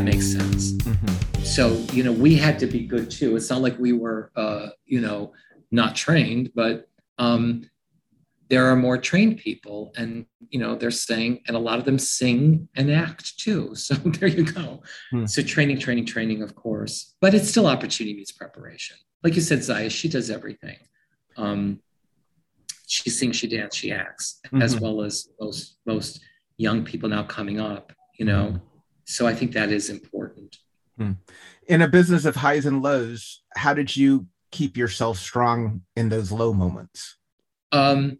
that makes sense. Mm-hmm. So, you know, we had to be good too. It's not like we were, uh, you know, not trained, but um, there are more trained people and you know they're saying and a lot of them sing and act too so there you go hmm. so training training training of course but it's still opportunity meets preparation like you said zaya she does everything um, she sings she dances she acts mm-hmm. as well as most most young people now coming up you know hmm. So i think that is important hmm. in a business of highs and lows how did you keep yourself strong in those low moments um,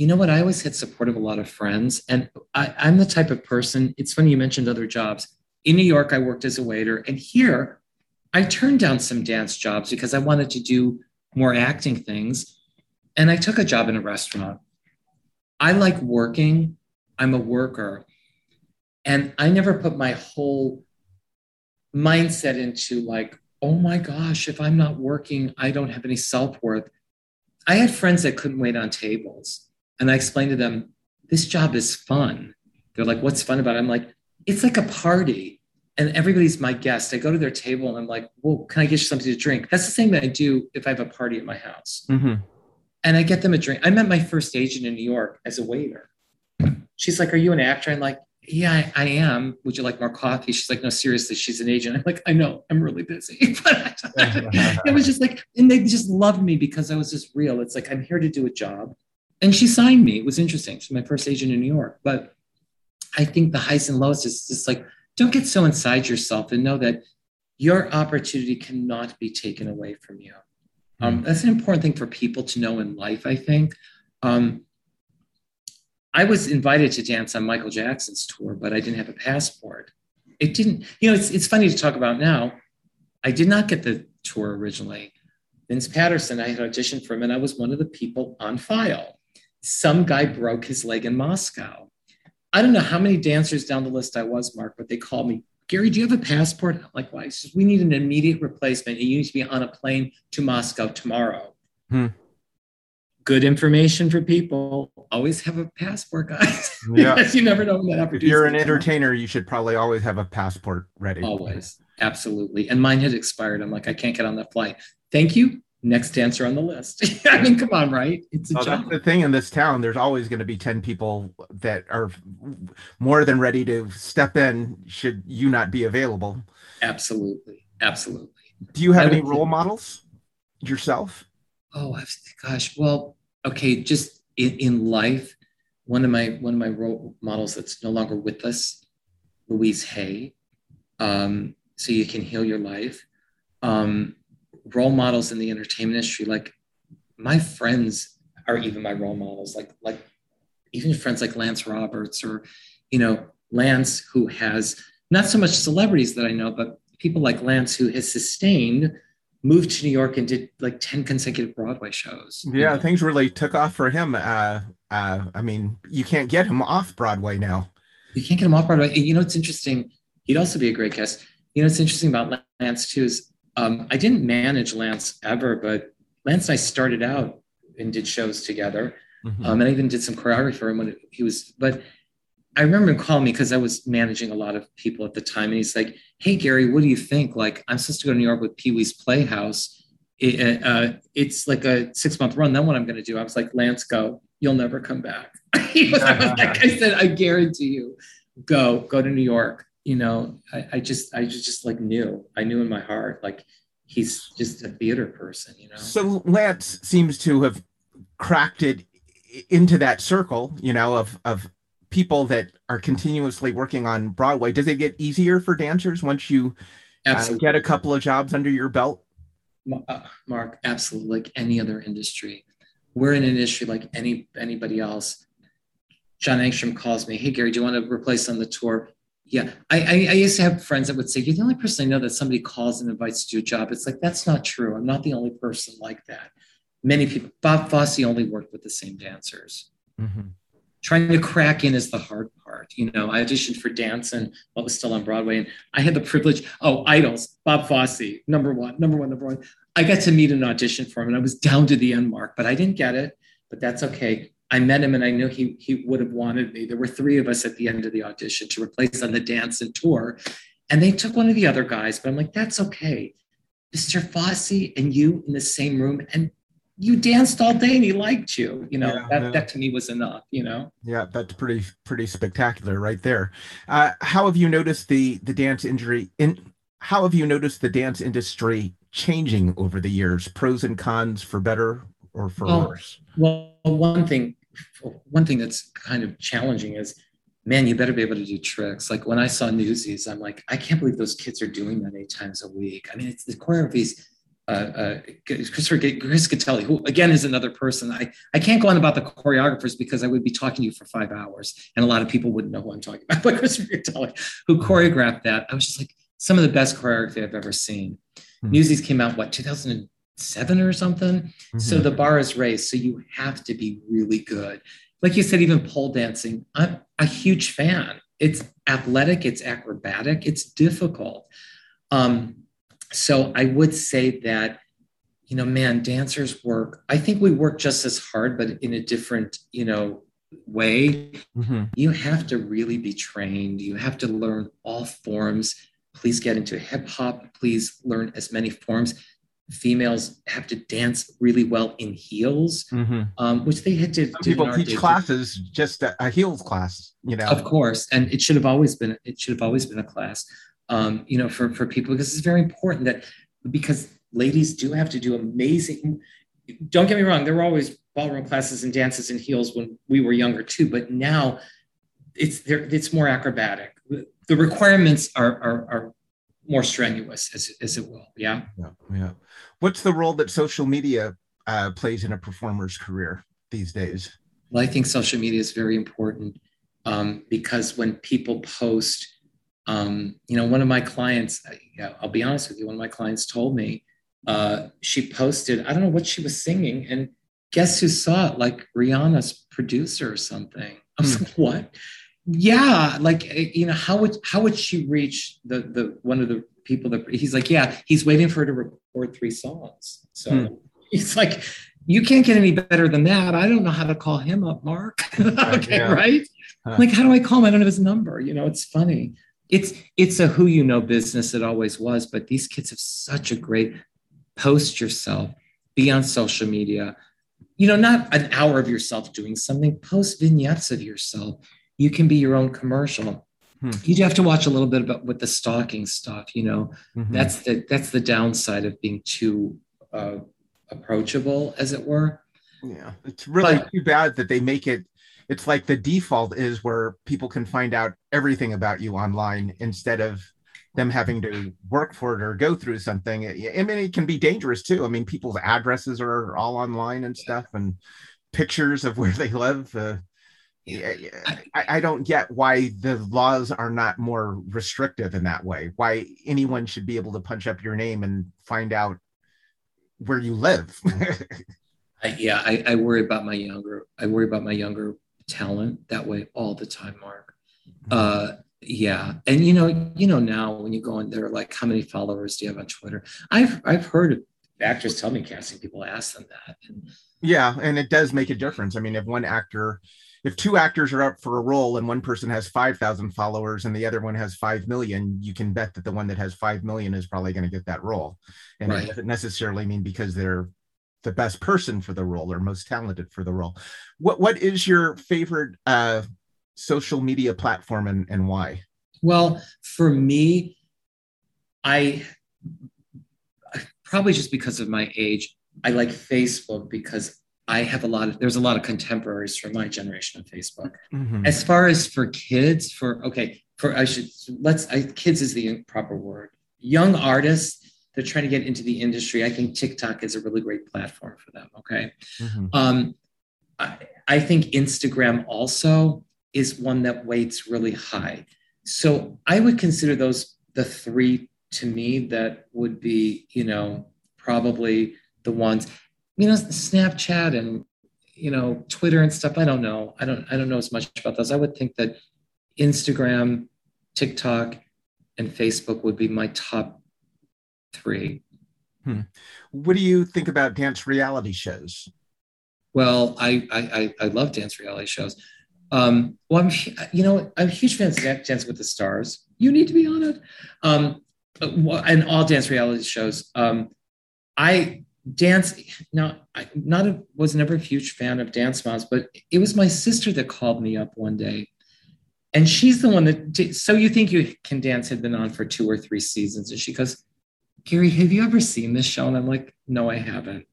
you know what? I always had support of a lot of friends. And I, I'm the type of person, it's funny you mentioned other jobs. In New York, I worked as a waiter. And here, I turned down some dance jobs because I wanted to do more acting things. And I took a job in a restaurant. I like working, I'm a worker. And I never put my whole mindset into like, oh my gosh, if I'm not working, I don't have any self worth. I had friends that couldn't wait on tables. And I explained to them, this job is fun. They're like, what's fun about it? I'm like, it's like a party and everybody's my guest. I go to their table and I'm like, well, can I get you something to drink? That's the same that I do if I have a party at my house. Mm-hmm. And I get them a drink. I met my first agent in New York as a waiter. She's like, are you an actor? I'm like, yeah, I, I, am. Would you like more coffee? She's like, no, seriously, she's an agent. I'm like, I know, I'm really busy. but it was just like, and they just loved me because I was just real. It's like, I'm here to do a job and she signed me. It was interesting. She's my first agent in New York. But I think the highs and lows is just like, don't get so inside yourself and know that your opportunity cannot be taken away from you. Um, hmm. that's an important thing for people to know in life, I think. Um, I was invited to dance on Michael Jackson's tour, but I didn't have a passport. It didn't, you know, it's, it's funny to talk about now. I did not get the tour originally. Vince Paterson, I had auditioned for him, and I was one of the people on file some guy broke his leg in Moscow. I don't know how many dancers down the list I was, Mark, but they called me, Gary, do you have a passport? I'm like, why? We need an immediate replacement and you need to be on a plane to Moscow tomorrow. Hmm. Good information for people. Always have a passport, guys. Yeah. you never know when that opportunity. If you're an entertainer, you should probably always have a passport ready. Always. Absolutely. And mine had expired. I'm like, I can't get on that flight. Thank you next dancer on the list. I mean, come on, right? It's a oh, job. The thing in this town. There's always going to be 10 people that are more than ready to step in should you not be available. Absolutely. Absolutely. Do you have any role models yourself? Oh, gosh. Well, okay. Just in, in life, one of my one of my role models that's no longer with us, Louise Hay. Um, so you can heal your life. Um, role models in the entertainment industry like my friends are even my role models like like even friends like lance roberts or you know lance who has not so much celebrities that i know but people like lance who has sustained moved to new york and did like 10 consecutive broadway shows yeah things really took off for him uh uh i mean you can't get him off broadway now you can't get him off broadway and you know it's interesting he'd also be a great guest you know it's interesting about lance too is um, I didn't manage Lance ever, but Lance and I started out and did shows together. Mm-hmm. Um, and I even did some choreography for him when he was, but I remember him calling me because I was managing a lot of people at the time. And he's like, Hey, Gary, what do you think? Like, I'm supposed to go to New York with Pee Wee's Playhouse. It, uh, it's like a six month run. Then what I'm going to do? I was like, Lance, go. You'll never come back. I was like, I said, I guarantee you, go, go to New York you know, I, I just I just just like knew. I knew in my heart, like he's just a theater person, you know. So Lance seems to have cracked it into that circle, you know, of of people that are continuously working on Broadway. Does it get easier for dancers once you uh, get a couple of jobs under your belt? Uh, Mark, absolutely. Like any other industry, we're in an industry like any anybody else. John Engstrom calls me, "Hey Gary, do you want to replace on the tour?" Yeah, I, I, I, used to have friends that would say, You're the only person I know that somebody calls and invites to do a job. It's like, that's not true. I'm not the only person like that. Many people, Bob Fosse only worked with the same dancers. Mm-hmm. Trying to crack in is the hard part. You know, I auditioned for dance and what was still on Broadway, and I had the privilege. Oh, Idols, Bob Fosse, number one, number one, number one. I got to meet an audition for him, and I was down to the end mark, but I didn't get it. But that's okay. I met him and I knew he he would have wanted me. There were three of us at the end of the audition to replace on the Dancin' tour. And they took one of the other guys, but I'm like, that's okay. Mr. Fosse and you in the same room, and you danced all day and he liked you. You know, yeah, that, yeah. that to me was enough, you know? Yeah, that's pretty, pretty spectacular right there. Uh, how have you noticed the the dance injury in how have you noticed the dance industry changing over the years? Pros and cons for better or for well, worse? Well, one thing, one thing that's kind of challenging is man, you better be able to do tricks. Like when I saw Newsies, I'm like, I can't believe those kids are doing that eight times a week. I mean, it's the choreographies. Uh, uh, Christopher Chris Gattelli, who again is another person. I, I can't go on about the choreographers because I would be talking to you for five hours, and a lot of people wouldn't know who I'm talking about. But Christopher Gattelli, who choreographed that, I was just like, some of the best choreography I've ever seen. Mm-hmm. Newsies came out what 2007 or something. Mm-hmm. So the bar is raised. So you have to be really good like you said, even pole dancing, I'm a huge fan. It's athletic, it's acrobatic, it's difficult. Um, so I would say that, you know, man, dancers work. I think we work just as hard, but in a different, you know, way. Mm-hmm. You have to really be trained. You have to learn all forms. Please get into hip hop. Please learn as many forms females have to dance really well in heels, mm-hmm. um, which they had to. Some people teach classes just a, a, heels class, you know. Of course, and it should have always been. It should have always been a class, um, you know, for for people because it's very important that because ladies do have to do amazing. Don't get me wrong; there were always ballroom classes and dances and heels when we were younger too, but now it's there. It's more acrobatic. The requirements are are, are more strenuous as, as it will. Yeah. Yeah. Yeah. What's the role that social media uh, plays in a performer's career these days? Well, I think social media is very important um, because when people post, um, you know, one of my clients, I, I'll be honest with you, one of my clients told me uh, she posted, I don't know what she was singing, and guess who saw it? Like Rihanna's producer or something. I was hmm. like, what? yeah like eh, you know how would how would she reach the the one of the people that he's like yeah he's waiting for her to record three songs so hmm. he's like you can't get any better than that i don't know how to call him up mark okay yeah. right huh. like how do i call him i don't have his number you know it's funny it's it's a who you know business it always was but these kids have such a great post yourself be on social media you know not an hour of yourself doing something post vignettes of yourself you can be your own commercial. Hmm. You have to watch a little bit about with the stalking stuff. You know, mm-hmm. that's the that's the downside of being too uh, approachable, as it were. Yeah, it's really but, too bad that they make it. It's like the default is where people can find out everything about you online instead of them having to work for it or go through something. I mean, it can be dangerous too. I mean, people's addresses are all online and stuff, and pictures of where they live. Uh, yeah, I, I don't get why the laws are not more restrictive in that way. Why anyone should be able to punch up your name and find out where you live. I, yeah, I, I worry about my younger. I worry about my younger talent that way all the time, Mark. Mm-hmm. Uh, yeah, and you know, you know now when you go in there, like how many followers do you have on Twitter? I've I've heard actors tell me casting people ask them that. And, yeah, and it does make a difference. I mean, if one actor if two actors are up for a role and one person has 5,000 followers and the other one has 5 million, you can bet that the one that has 5 million is probably going to get that role. And right. it doesn't necessarily mean because they're the best person for the role or most talented for the role. What what is your favorite uh, social media platform and, and why? Well, for me, I probably just because of my age, I like Facebook because I have a lot of there's a lot of contemporaries from my generation on Facebook. Mm-hmm. As far as for kids, for okay, for I should let's I, kids is the proper word. Young artists they're trying to get into the industry. I think TikTok is a really great platform for them. Okay, mm-hmm. um, I, I think Instagram also is one that weights really high. So I would consider those the three to me that would be you know probably the ones you know, Snapchat and you know Twitter and stuff. I don't know. I don't. I don't know as much about those. I would think that Instagram, TikTok, and Facebook would be my top three. Hmm. What do you think about dance reality shows? Well, I I, I love dance reality shows. Um, well, I'm you know I'm a huge fan of Dance with the Stars. You need to be on it. Um, and all dance reality shows. Um, I dance now. I not a, was never a huge fan of Dance Moms, but it was my sister that called me up one day, and she's the one that. Did, so you think you can dance had been on for two or three seasons, and she goes, "Gary, have you ever seen this show?" And I'm like, "No, I haven't."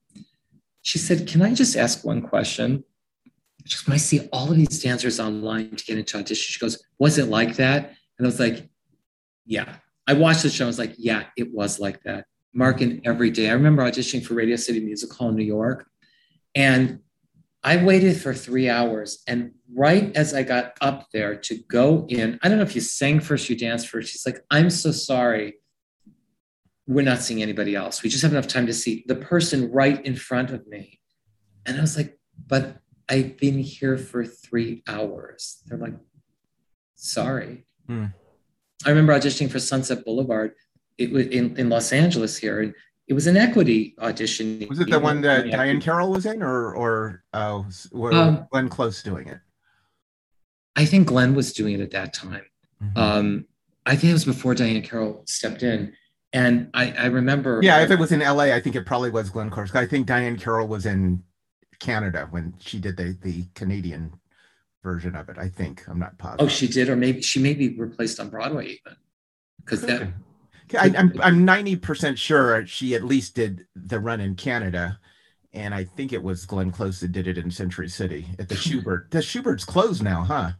She said, "Can I just ask one question?" She goes, "When I see all of these dancers online to get into audition, she goes, "Was it like that?" And I was like, "Yeah." I watched the show. I was like, "Yeah, it was like that." Mark and every day. I remember auditioning for Radio City Music Hall in New York, and I waited for three hours. And right as I got up there to go in, I don't know if you sang first, you danced first. She's like, I'm so sorry. We're not seeing anybody else. We just have enough time to see the person right in front of me. And I was like, but I've been here for three hours. They're like, sorry. Hmm. I remember auditioning for Sunset Boulevard it was in, in Los Angeles here, and it was an equity audition. Was it the one that Diahann Carroll was in, or or uh, were um, Glenn Close doing it? I think Glenn was doing it at that time. Mm-hmm. Um, I think it was before Diahann Carroll stepped in, and I, I remember. Yeah, if it was in L.A., I think it probably was Glenn Close. I think Diahann Carroll was in Canada when she did the the Canadian version of it. I think I'm not positive. Oh, she did, or maybe she may be replaced on Broadway even because that I, am I'm ninety percent sure she at least did the run in Canada, and I think it was Glenn Close that did it in Century City at the Shubert. The Shubert's closed now, huh?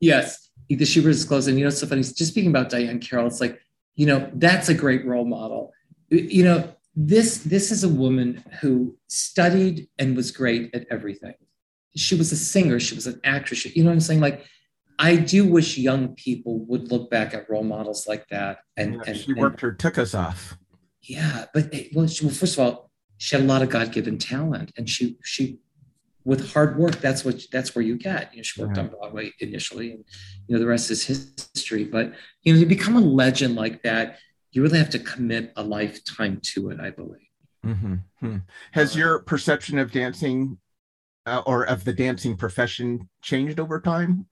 Yes, the Shubert's closed, and you know, it's so funny. Just speaking about Diahann Carroll, it's like you know that's a great role model. You know, this this is a woman who studied and was great at everything. She was a singer. She was an actress. You know what I'm saying? Like I do wish young people would look back at role models like that. And, yeah, and she worked and, her took us off. Yeah, but eh, well, she, well, first of all, she had a lot of God given talent, and she she with hard work, that's what that's where you get. You know, she worked yeah. on Broadway initially, and you know the rest is history. But you know, to become a legend like that, you really have to commit a lifetime to it. I believe. Mm-hmm. Hmm. Has uh, your perception of dancing uh, or of the dancing profession changed over time?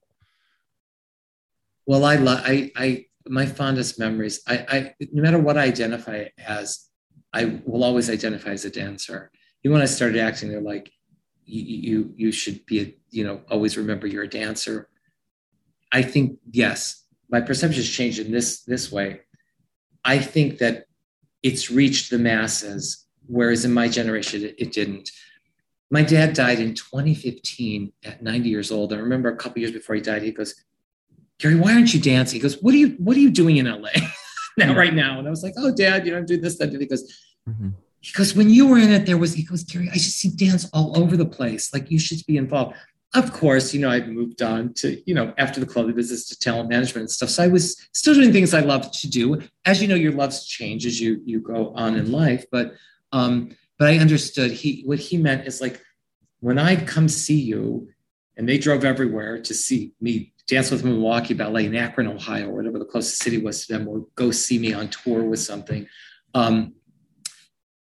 Well, I, love I, I, my fondest memories. I, I, no matter what I identify as, I will always identify as a dancer. Even when I started acting, they're like, you, you, you should be, a, you know, always remember you're a dancer. I think yes, my perception has changed in this this way. I think that it's reached the masses, whereas in my generation it, it didn't. My dad died in 2015 at 90 years old. I remember a couple years before he died, he goes, Gary, why aren't you dancing? He goes, What are you What are you doing in LA now, right now? And I was like, Oh, Dad, you know, I'm doing this, that. He goes, mm-hmm. He goes, When you were in it, there was. He goes, Gary, I just see dance all over the place. Like you should be involved. Of course, you know, I've moved on to, you know, after the clothing business to talent management and stuff. So I was still doing things I loved to do. As you know, your loves change as you you go on in life. But um, but I understood he what he meant is like when I come see you, and they drove everywhere to see me dance with Milwaukee Ballet in Akron, Ohio, or whatever the closest city was to them, or go see me on tour with something. Um,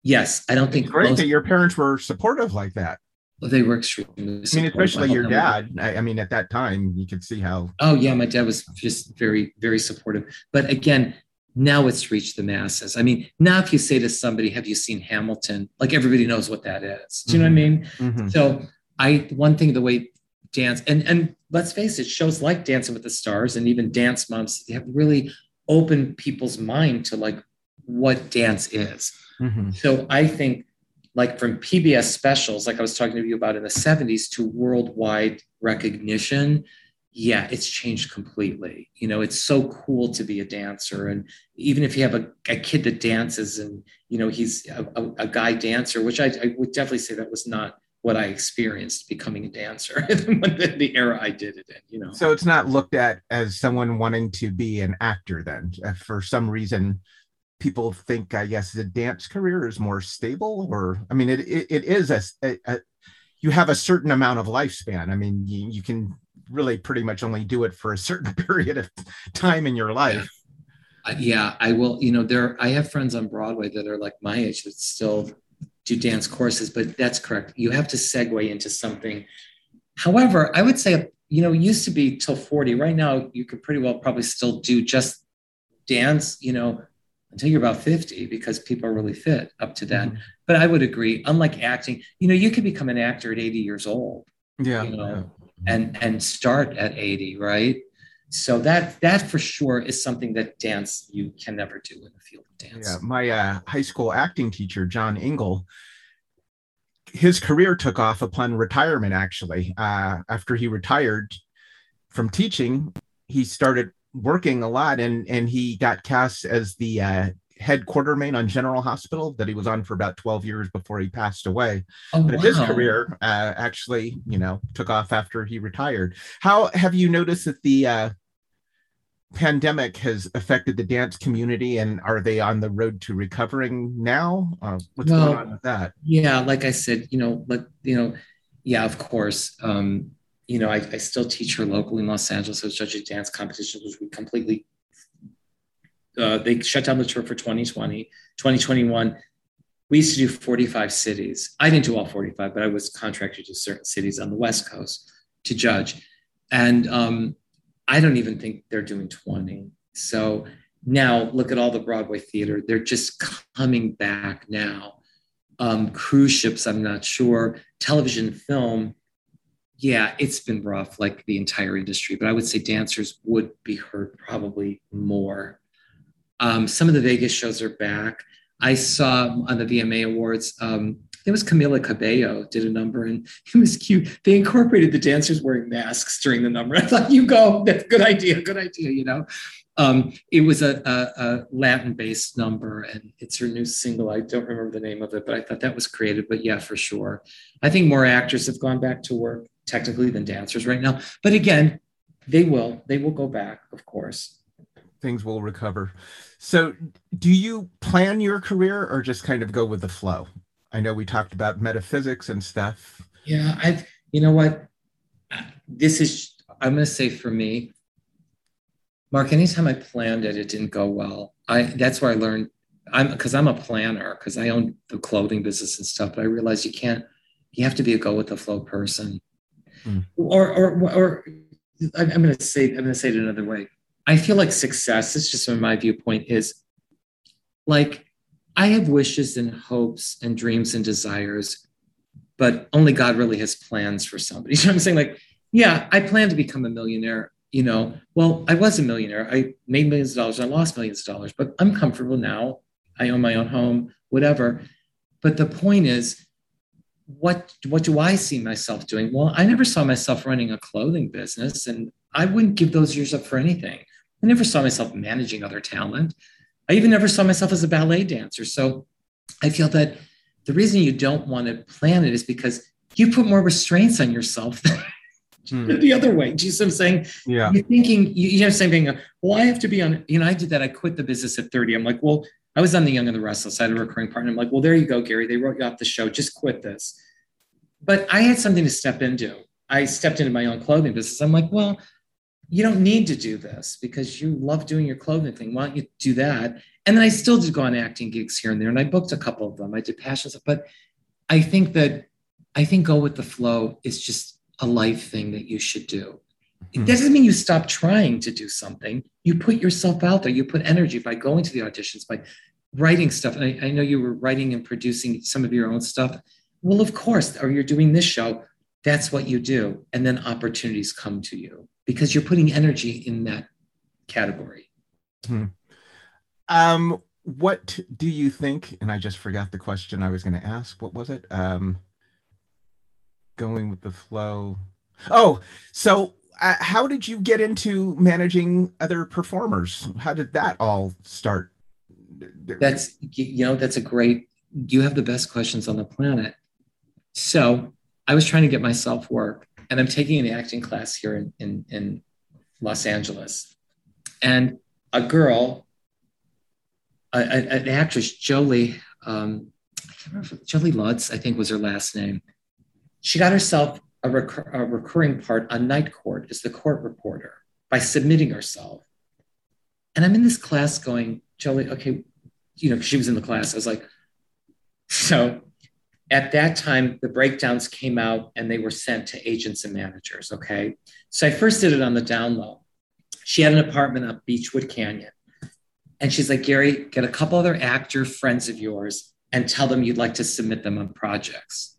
yes, I don't think it's great most, that your parents were supportive like that. They were extremely. I mean, especially your dad. I, I, mean, at that time, you could see how. Oh yeah, my dad was just very, very supportive. But again, now it's reached the masses. I mean, now if you say to somebody, "Have you seen Hamilton?" Like everybody knows what that is. Do you mm-hmm. know what I mm-hmm. mean? Mm-hmm. So I one thing the way dance and and let's face it shows like dancing with the stars and even dance moms have really opened people's mind to like what dance is mm-hmm. so i think like from pbs specials like i was talking to you about in the 70s to worldwide recognition yeah it's changed completely you know it's so cool to be a dancer and even if you have a, a kid that dances and you know he's a, a, a guy dancer which I, I would definitely say that was not what I experienced becoming a dancer the, the, era I did it in, you know. So it's not looked at as someone wanting to be an actor then. For some reason people think I guess the dance career is more stable or I mean it it, it is a, a, a, you have a certain amount of lifespan. I mean you, you can really pretty much only do it for a certain period of time in your life. Yeah. Uh, yeah, I will. You know, there. I have friends on Broadway that are like my age that still do dance courses, but that's correct. You have to segue into something. However, I would say, you know, used to be till 40. Right now, you could pretty well probably still do just dance, you know, until you're about 50 because people are really fit up to then. Mm-hmm. But I would agree, unlike acting, you know, you could become an actor at 80 years old. Yeah. You know, yeah. and and start at 80, right? So that that for sure is something that dance you can never do in the field of dance. Yeah, my uh, high school acting teacher, John Ingle, his career took off upon retirement. Actually, uh, after he retired from teaching, he started working a lot and and he got cast as the uh, head Quartermaine on General Hospital that he was on for about 12 years before he passed away. Oh, but wow. his career uh, actually, you know, took off after he retired. How have you noticed that the uh, pandemic has affected the dance community and are they on the road to recovering now? Uh, what's well, going on with that? Yeah, like I said, you know, but you know, yeah, of course. Um, you know, I, I still teach her locally in Los Angeles. I was judging dance competitions, which we completely uh, they shut down the tour for 2020, 2021. We used to do 45 cities. I didn't do all 45, but I was contracted to certain cities on the West Coast to judge. And um, I don't even think they're doing 20. So now look at all the Broadway theater. They're just coming back now. Um, cruise ships, I'm not sure. Television, film, yeah, it's been rough, like the entire industry, but I would say dancers would be hurt probably more. Um, some of the Vegas shows are back. I saw on the VMA Awards, um, there was Camila Cabello did a number and it was cute. They incorporated the dancers wearing masks during the number. I thought, you go, that's a good idea, good idea, you know. Um, it was a, a, a Latin based number and it's her new single. I don't remember the name of it, but I thought that was creative. But yeah, for sure. I think more actors have gone back to work technically than dancers right now. But again, they will, they will go back, of course. Things will recover. So, do you plan your career or just kind of go with the flow? I know we talked about metaphysics and stuff. Yeah, I've, you know what? This is, I'm going to say for me, Mark, anytime I planned it, it didn't go well. I, that's where I learned, I'm, because I'm a planner, because I own the clothing business and stuff, but I realized you can't, you have to be a go with the flow person. Mm. Or, or, or I'm going to say, I'm going to say it another way. I feel like success, is just from my viewpoint, is like I have wishes and hopes and dreams and desires, but only God really has plans for somebody. So I'm saying, like, yeah, I plan to become a millionaire. You know, well, I was a millionaire. I made millions of dollars. I lost millions of dollars, but I'm comfortable now. I own my own home, whatever. But the point is, what what do I see myself doing? Well, I never saw myself running a clothing business, and I wouldn't give those years up for anything. I never saw myself managing other talent. I even never saw myself as a ballet dancer. So I feel that the reason you don't want to plan it is because you put more restraints on yourself than hmm. the other way. Do you see what I'm saying? Yeah. You're thinking, you, you know, same thing. Well, I have to be on, you know, I did that. I quit the business at 30. I'm like, well, I was on The Young and the Restless. I had a recurring partner. I'm like, well, there you go, Gary. They wrote you off the show. Just quit this. But I had something to step into. I stepped into my own clothing business. I'm like, well, you don't need to do this because you love doing your clothing thing. Why don't you do that? And then I still did go on acting gigs here and there, and I booked a couple of them. I did passion stuff, but I think that I think go with the flow is just a life thing that you should do. It hmm. doesn't mean you stop trying to do something. You put yourself out there. You put energy by going to the auditions, by writing stuff. I, I know you were writing and producing some of your own stuff. Well, of course, or you're doing this show. That's what you do, and then opportunities come to you because you're putting energy in that category. Hmm. Um, what do you think? And I just forgot the question I was going to ask. What was it? Um, going with the flow. Oh, so uh, how did you get into managing other performers? How did that all start? That's you know that's a great. You have the best questions on the planet. So I was trying to get myself work, and I'm taking an acting class here in, in, in Los Angeles. And a girl, a, a, an actress, Jolie, um, I can't remember, Jolie Lutz, I think was her last name. She got herself a, recur, a recurring part on Night Court is the court reporter by submitting herself. And I'm in this class going, Jolie, okay, you know, she was in the class. I was like, so at that time, the breakdowns came out and they were sent to agents and managers. Okay. So I first did it on the down low. She had an apartment up Beachwood Canyon. And she's like, Gary, get a couple other actor friends of yours and tell them you'd like to submit them on projects.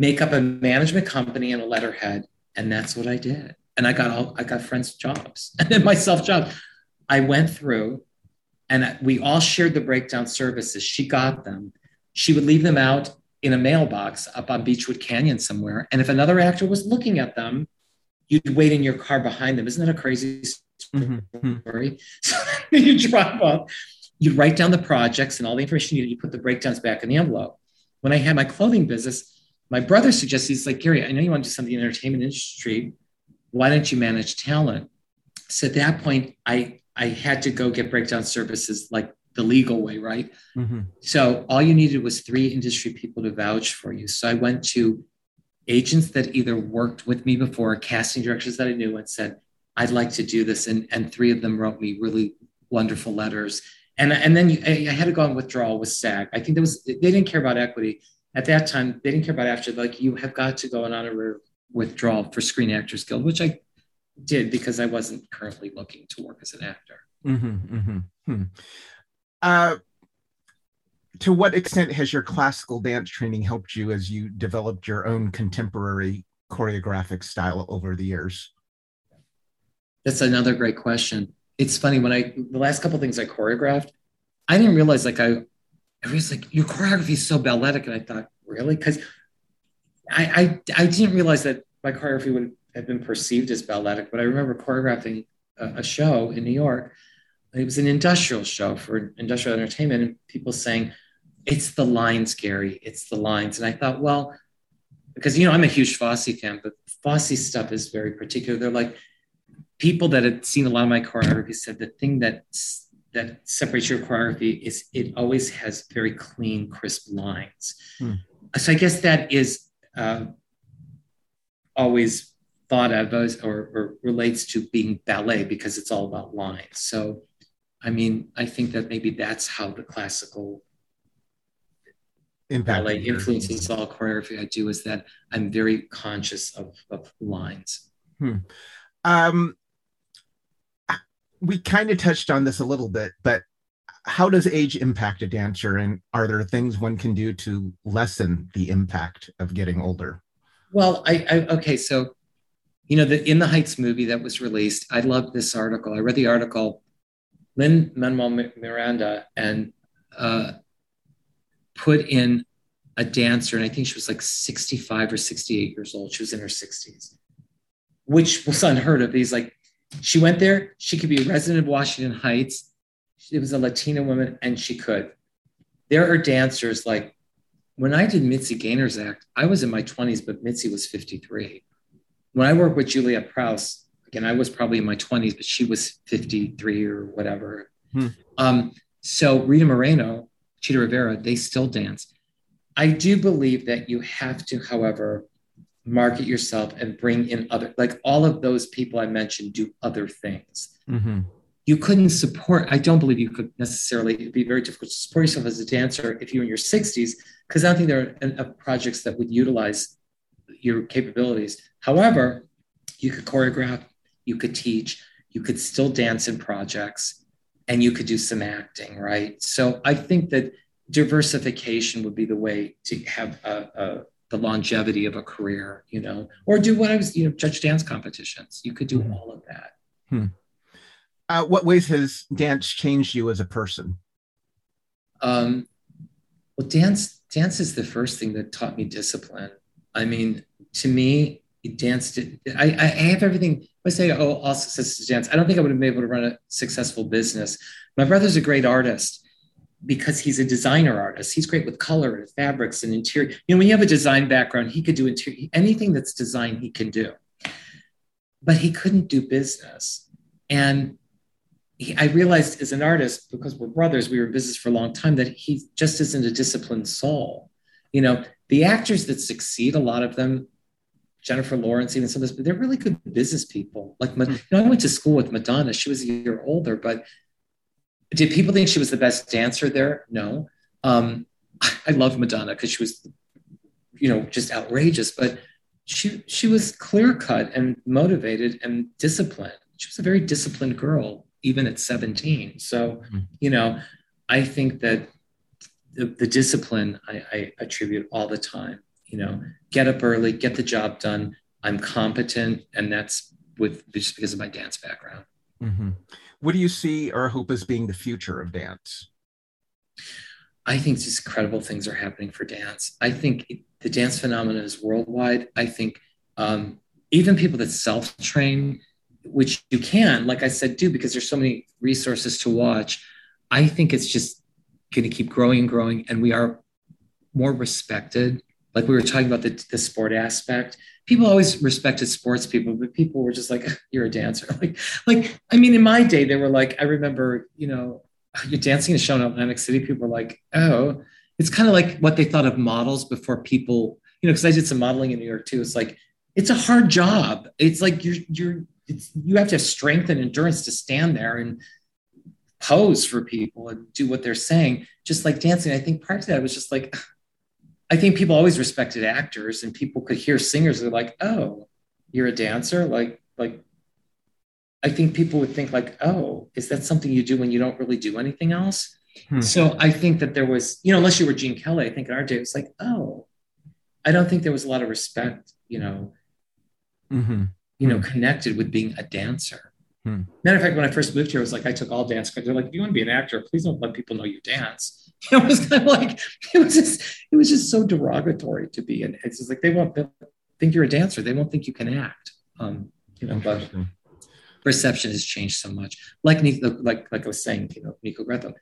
Make up a management company and a letterhead. And that's what I did. And I got all I got friends jobs and then myself jobs. I went through and we all shared the breakdown services. She got them. She would leave them out in a mailbox up on Beachwood Canyon somewhere. And if another actor was looking at them, you'd wait in your car behind them. Isn't that a crazy mm-hmm. story? So you drive up, you write down the projects and all the information you, need. you put the breakdowns back in the envelope. When I had my clothing business, my brother suggested, he's like, Gary, I know you want to do something in the entertainment industry. Why don't you manage talent? So at that point, I I had to go get breakdown services like the legal way, right? Mm-hmm. So all you needed was three industry people to vouch for you. So I went to agents that either worked with me before, casting directors that I knew, and said, I'd like to do this. And, and three of them wrote me really wonderful letters. And, and then I, I had to go on withdrawal with SAG. I think there was, they didn't care about equity. At that time, they didn't care about after, like, you have got to go on a withdrawal for Screen Actors Guild, which I did because I wasn't currently looking to work as an actor. Mm-hmm, mm-hmm, hmm. uh, to what extent has your classical dance training helped you as you developed your own contemporary choreographic style over the years? That's another great question. It's funny when I the last couple things I choreographed, I didn't realize like I, Was like your choreography is so balletic, and I thought really because I, I I didn't realize that my choreography would have been perceived as balletic, but I remember choreographing a, a show in New York. It was an industrial show for industrial entertainment, and people saying, "It's the lines, Gary. It's the lines." And I thought, well, because you know I'm a huge Fosse fan, but Fosse stuff is very particular. They're like people that had seen a lot of my choreography said the thing that that separates your choreography is it always has very clean, crisp lines. Hmm. So I guess that is uh, always thought of as or, or relates to being ballet because it's all about lines. So, I mean, I think that maybe that's how the classical Impact ballet influences all choreography I do is that I'm very conscious of, of lines. Hmm. Um, we kind of touched on this a little bit, but how does age impact a dancer and are there things one can do to lessen the impact of getting older well i, I okay so you know, the In the Heights movie that was released, I loved this article. I read the article. Lin Manuel Miranda and uh, put in a dancer, and I think she was like 65 or 68 years old. She was in her 60s, which was unheard of. He's like, she went there. She could be a resident of Washington Heights. It was a Latina woman, and she could. There are dancers like when I did Mitzi Gaynor's act, I was in my 20s, but Mitzi was 53 when I worked with Juliet Prowse, again, I was probably in my 20s, but she was 53 or whatever. Hmm. Um, so Rita Moreno, Chita Rivera, they still dance. I do believe that you have to, however, market yourself and bring in other, like all of those people I mentioned do other things. Mm-hmm. You couldn't support, I don't believe you could necessarily, it'd be very difficult to support yourself as a dancer if you're in your 60s, because I don't think there are projects that would utilize your capabilities. However, you could choreograph, you could teach, you could still dance in projects, and you could do some acting, right? So I think that diversification would be the way to have a, a, the longevity of a career, you know, or do what I was, you know, judge dance competitions. You could do mm-hmm. all of that. Hmm. Uh, what ways has dance changed you as a person? Um, well, dance dance is the first thing that taught me discipline. I mean, to me, dance did, I, I have everything. I say, oh, all success is dance. I don't think I would have been able to run a successful business. My brother's a great artist because he's a designer artist. He's great with color and fabrics and interior. You know, when you have a design background, he could do interior, anything that's design, he can do. But he couldn't do business. And he, I realized as an artist, because we're brothers, we were in business for a long time, that he just isn't a disciplined soul. You know, the actors that succeed, a lot of them, Jennifer Lawrence, even some of this, but they're really good business people. Like, hmm. you know, I went to school with Madonna. She was a year older, but did people think she was the best dancer there? No. Um, I love Madonna because she was, you know, just outrageous, but she she was clear cut and motivated and disciplined. She was a very disciplined girl. even at 17. So, mm-hmm. you know, I think that the, the discipline I, I attribute all the time, you know, get up early, get the job done. I'm competent, and that's with just because of my dance background. Mm-hmm. What do you see or hope as being the future of dance? I think just incredible things are happening for dance. I think the dance phenomenon is worldwide. I think um, even people that self train, which you can, like I said, do because there's so many resources to watch. I think it's just going to keep growing and growing, and we are more respected. Like we were talking about the, the sport aspect. People always respected sports people, but people were just like, "You're a dancer." Like, like I mean, in my day, they were like, I remember, you know, you're dancing a show in Atlantic City. People were like, "Oh," it's kind of like what they thought of models before people, you know, because I did some modeling in New York too. It's like it's a hard job. It's like you're you're you have to have strength and endurance to stand there and pose for people and do what they're saying. Just like dancing, I think prior to that, was just like I think people always respected actors and people could hear singers. They're like, oh, you're a dancer? Like, like I think people would think like, oh, is that something you do when you don't really do anything else? Hmm. So I think that there was, you know, unless you were Gene Kelly, I think in our day it was like, oh, I don't think there was a lot of respect, you know, mm-hmm. you know, mm-hmm. connected with being a dancer. Hmm. Matter of fact, when I first moved here, it was like I took all dance cards. They're like, if you want to be an actor, please don't let people know you dance. It was kind of like it was just it was just so derogatory to be, and it's just like they won't think you're a dancer. They won't think you can act. Um, you know, but perception has changed so much. Like like like I was saying, you know, Nico Greco,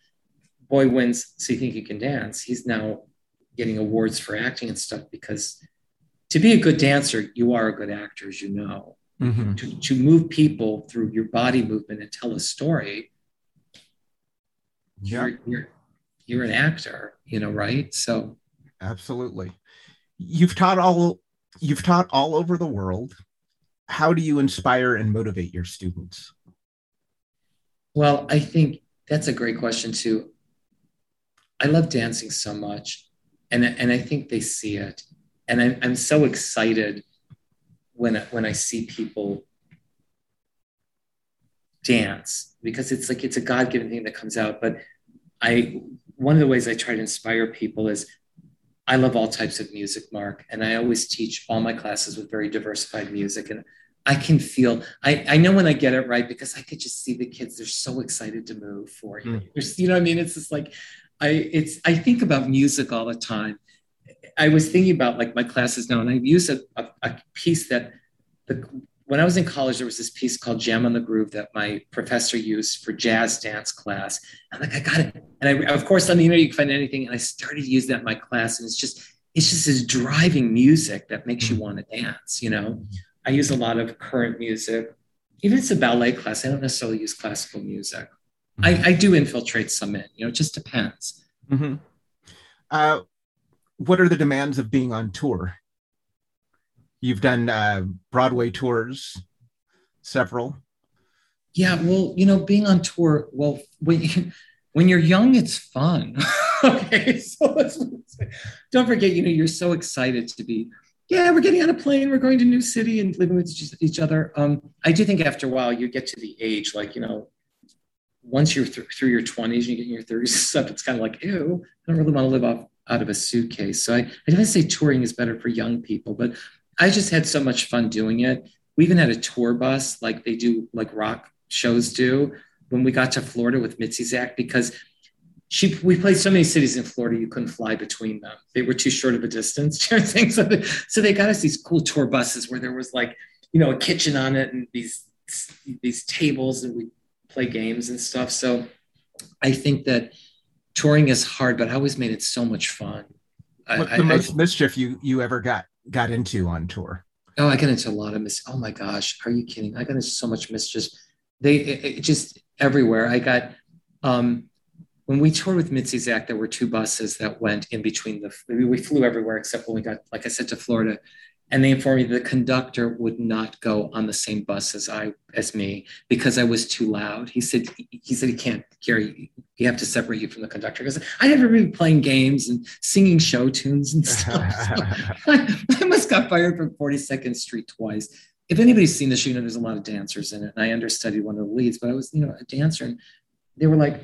boy wins, so you think he can dance. He's now getting awards for acting and stuff because to be a good dancer, you are a good actor, as you know. Mm-hmm. To, to move people through your body movement and tell a story, yeah. you're, you're, you're an actor, you know, right? So absolutely. You've taught all you've taught all over the world. How do you inspire and motivate your students? Well, I think that's a great question too. I love dancing so much, and and I think they see it and I'm, I'm so excited when when I see people dance because it's like it's a God-given thing that comes out. But I one of the ways I try to inspire people is I love all types of music, Mark, and I always teach all my classes with very diversified music. And I can feel I, I know when I get it right because I could just see the kids, they're so excited to move for you. Mm. You know what I mean? It's just like I it's I think about music all the time I was thinking about like my classes now, and I use a, a, a piece that the, when I was in college, there was this piece called Jam on the Groove that my professor used for jazz dance class. I'm like, I got it. And I, of course, on the internet, you can find anything. And I started to use that in my class. And it's just, it's just this driving music that makes you mm-hmm. want to dance. You know, I use a lot of current music. Even if it's a ballet class, I don't necessarily use classical music. I, mm-hmm. I do infiltrate some in, you know, it just depends. Mm-hmm. Uh, what are the demands of being on tour? You've done uh, Broadway tours, several. Yeah, well, you know, being on tour, well, when you, when you're young, it's fun. okay, so let's, don't forget, you know, you're so excited to be. Yeah, we're getting on a plane. We're going to new city and living with each other. Um, I do think after a while you get to the age, like you know, once you're th- through your 20s, and you get in your 30s stuff. It's kind of like, ew, I don't really want to live off out of a suitcase. So I, I didn't say touring is better for young people, but I just had so much fun doing it. We even had a tour bus like they do, like rock shows do when we got to Florida with Mitzi's act, because she we played so many cities in Florida you couldn't fly between them. They were too short of a distance. so, they, so they got us these cool tour buses where there was like, you know, a kitchen on it and these these tables and we play games and stuff. So I think that touring is hard, but I always made it so much fun. What's the I, most I, mischief you you ever got got into on tour? Oh, I got into a lot of mis. Oh my gosh, are you kidding? I got into so much mischief. They it, it just everywhere. I got um, when we toured with Mitzi's act, there were two buses that went in between the. We flew everywhere except when we got, like I said, to Florida and they informed me the conductor would not go on the same bus as I as me because I was too loud. He said he said he can't carry you have to separate you from the conductor because I never been playing games and singing show tunes and stuff. So I, I must got fired from 42nd Street twice. if anybody's seen the show, you know, there's a lot of dancers in it. And I understudied one of the leads, but I was, you know, a dancer. And they were like,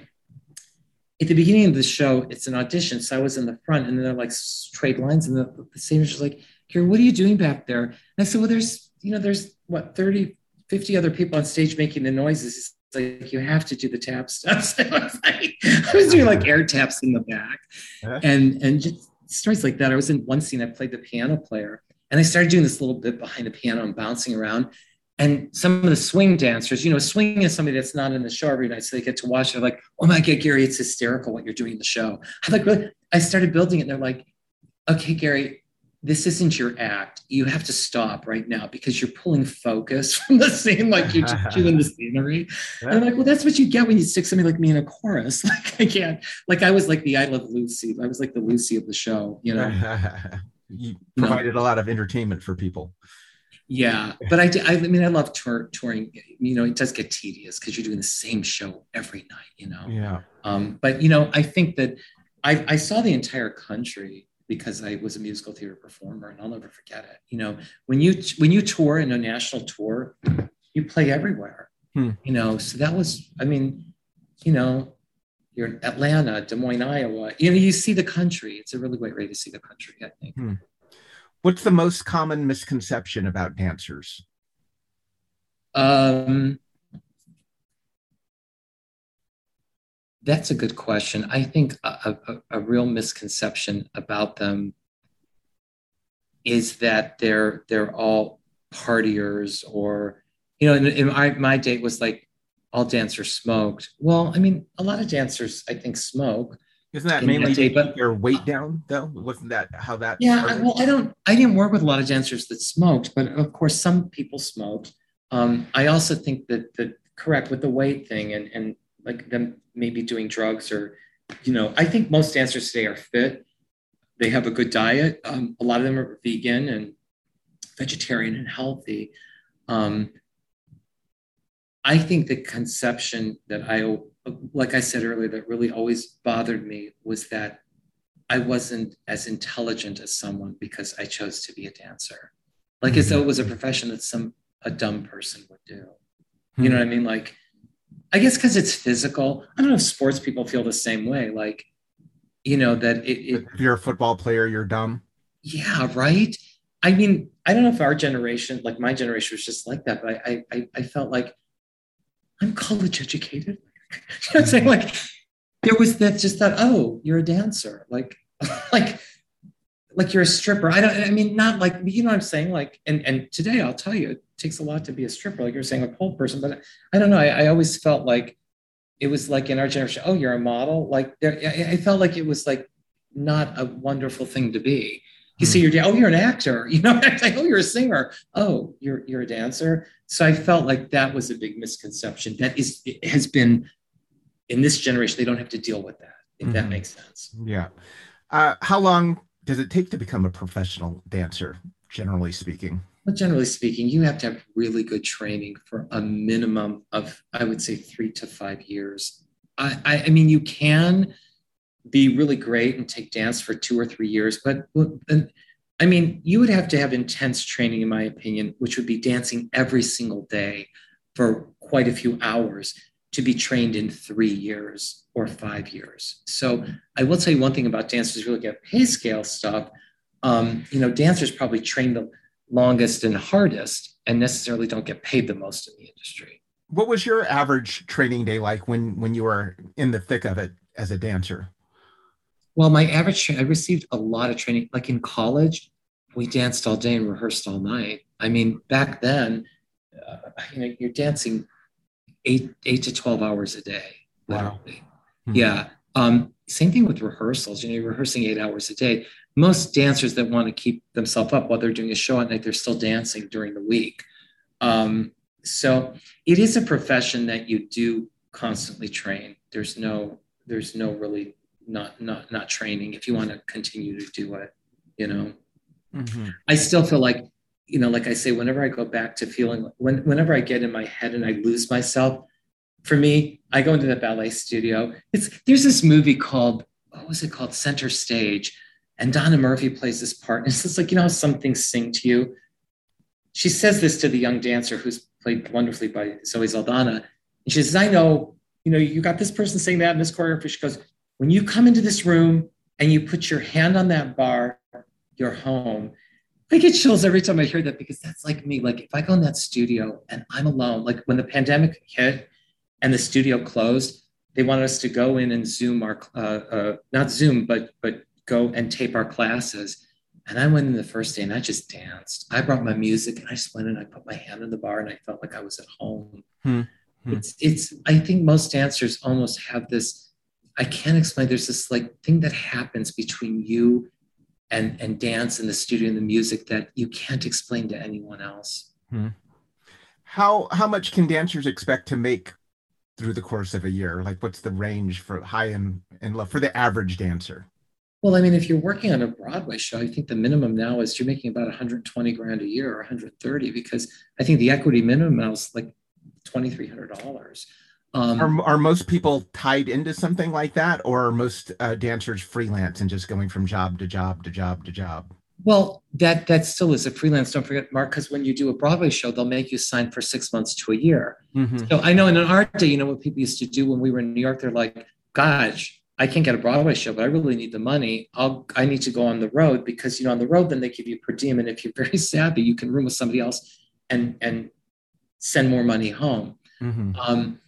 at the beginning of the show, it's an audition. So I was in the front and then they're like straight lines. And the, the singer was like, Kira, what are you doing back there? And I said, well, there's, you know, there's what, 30, 50 other people on stage making the noises. It's like, you have to do the tap stuff. So I, was like, I was doing like air taps in the back uh-huh. and, and just stories like that. I was in one scene, I played the piano player and I started doing this little bit behind the piano and bouncing around. And some of the swing dancers, you know, swing is somebody that's not in the show every night, so they get to watch. They're like, "Oh my god, Gary, it's hysterical what you're doing in the show." I like really. I started building it. and They're like, "Okay, Gary, this isn't your act. You have to stop right now because you're pulling focus from the scene, like you're just doing the scenery." Yeah. And I'm like, "Well, that's what you get when you stick somebody like me in a chorus. Like I can't. Like I was like the I Love Lucy. I was like the Lucy of the show. You know." you provided no. a lot of entertainment for people. Yeah, but I, I, I mean, I love tour, touring. You know, it does get tedious because you're doing the same show every night. You know. Yeah. Um, but you know, I think that I, I saw the entire country because I was a musical theater performer, and I'll never forget it. You know, when you when you tour in a national tour, you play everywhere. Hmm. You know, so that was, I mean, you know, you're in Atlanta, Des Moines, Iowa. You know, you see the country. It's a really great way to see the country, I think. Hmm. What's the most common misconception about dancers? Um, that's a good question. I think a, a, a, real misconception about them is that they're they're all partiers or you know, in, in my, my date was like all dancers smoked. Well, I mean, a lot of dancers, I think, smoke. Isn't that mainly that but their weight down though? Wasn't that how that? Yeah, started? well, I don't. I didn't work with a lot of dancers that smoked, but of course, some people smoked. Um, I also think that that correct with the weight thing and and like them maybe doing drugs or, you know, I think most dancers today are fit. They have a good diet. Um, a lot of them are vegan and vegetarian and healthy. Um, I think the conception that I, like I said earlier, that really always bothered me was that I wasn't as intelligent as someone because I chose to be a dancer. Like mm-hmm. as though it was a profession that some a dumb person would do. Mm-hmm. You know what I mean? Like, I guess because it's physical. I don't know if sports people feel the same way. Like, you know, that it, it, if you're a football player, you're dumb. Yeah, right. I mean, I don't know if our generation, like my generation, was just like that, but I, I, I felt like I'm college educated. you know I'm saying? Like there was that just that, oh, you're a dancer. Like, like, like you're a stripper. I don't, I mean, not like, you know what I'm saying? Like, and, and today I'll tell you, it takes a lot to be a stripper. Like you're saying a pole person, but I don't know. I, I always felt like it was like in our generation, oh, you're a model. Like there, I, I felt like it was like not a wonderful thing to be. You see, you're oh, you're an actor. You know, like, oh, you're a singer. Oh, you're you're a dancer. So I felt like that was a big misconception. That is has been in this generation. They don't have to deal with that. If mm-hmm. that makes sense. Yeah. Uh, how long does it take to become a professional dancer? Generally speaking. Well, generally speaking, you have to have really good training for a minimum of, I would say, three to five years. I, I, I mean, you can be really great and take dance for two or three years. But I mean, you would have to have intense training, in my opinion, which would be dancing every single day for quite a few hours to be trained in three years or five years. So I will tell you one thing about dancers, if you look at pay scale stuff, um, you know, dancers probably train the longest and hardest and necessarily don't get paid the most in the industry. What was your average training day like when when you were in the thick of it as a dancer? Well, my average, I received a lot of training. Like in college, we danced all day and rehearsed all night. I mean, back then, uh, you know, you're dancing eight eight to twelve hours a day. Wow. Mm-hmm. Yeah. Um, same thing with rehearsals. You know, you're rehearsing eight hours a day. Most dancers that want to keep themselves up while they're doing a show at night, they're still dancing during the week. Um, so it is a profession that you do constantly train. There's no, there's no really not not not training if you want to continue to do it you know mm-hmm. i still feel like you know like i say whenever i go back to feeling when, whenever i get in my head and i lose myself for me i go into the ballet studio it's there's this movie called what was it called center stage and donna murphy plays this part and it's just like you know how some things sing to you she says this to the young dancer who's played wonderfully by Zoe Saldana. And she says, I know, you know, you got this person saying that in this choreography. She goes, when you come into this room and you put your hand on that bar, you're home. I get chills every time I hear that because that's like me. Like if I go in that studio and I'm alone, like when the pandemic hit and the studio closed, they wanted us to go in and Zoom our, uh, uh, not Zoom, but but go and tape our classes. And I went in the first day and I just danced. I brought my music and I just went and I put my hand in the bar and I felt like I was at home. Hmm. Hmm. It's it's I think most dancers almost have this, I can't explain. There's this like thing that happens between you and and dance in the studio and the music that you can't explain to anyone else. Hmm. How how much can dancers expect to make through the course of a year? Like what's the range for high and, and low for the average dancer? Well, I mean, if you're working on a Broadway show, I think the minimum now is you're making about 120 grand a year or 130 because I think the equity minimum now is like $2,300. Um, are, are most people tied into something like that, or are most uh, dancers freelance and just going from job to job to job to job? Well, that that still is a freelance. Don't forget, Mark, because when you do a Broadway show, they'll make you sign for six months to a year. Mm-hmm. So I know in an art day, you know what people used to do when we were in New York. They're like, "Gosh, I can't get a Broadway show, but I really need the money. I'll I need to go on the road because you know on the road then they give you per diem, and if you're very savvy, you can room with somebody else and and send more money home. Mm-hmm. Um,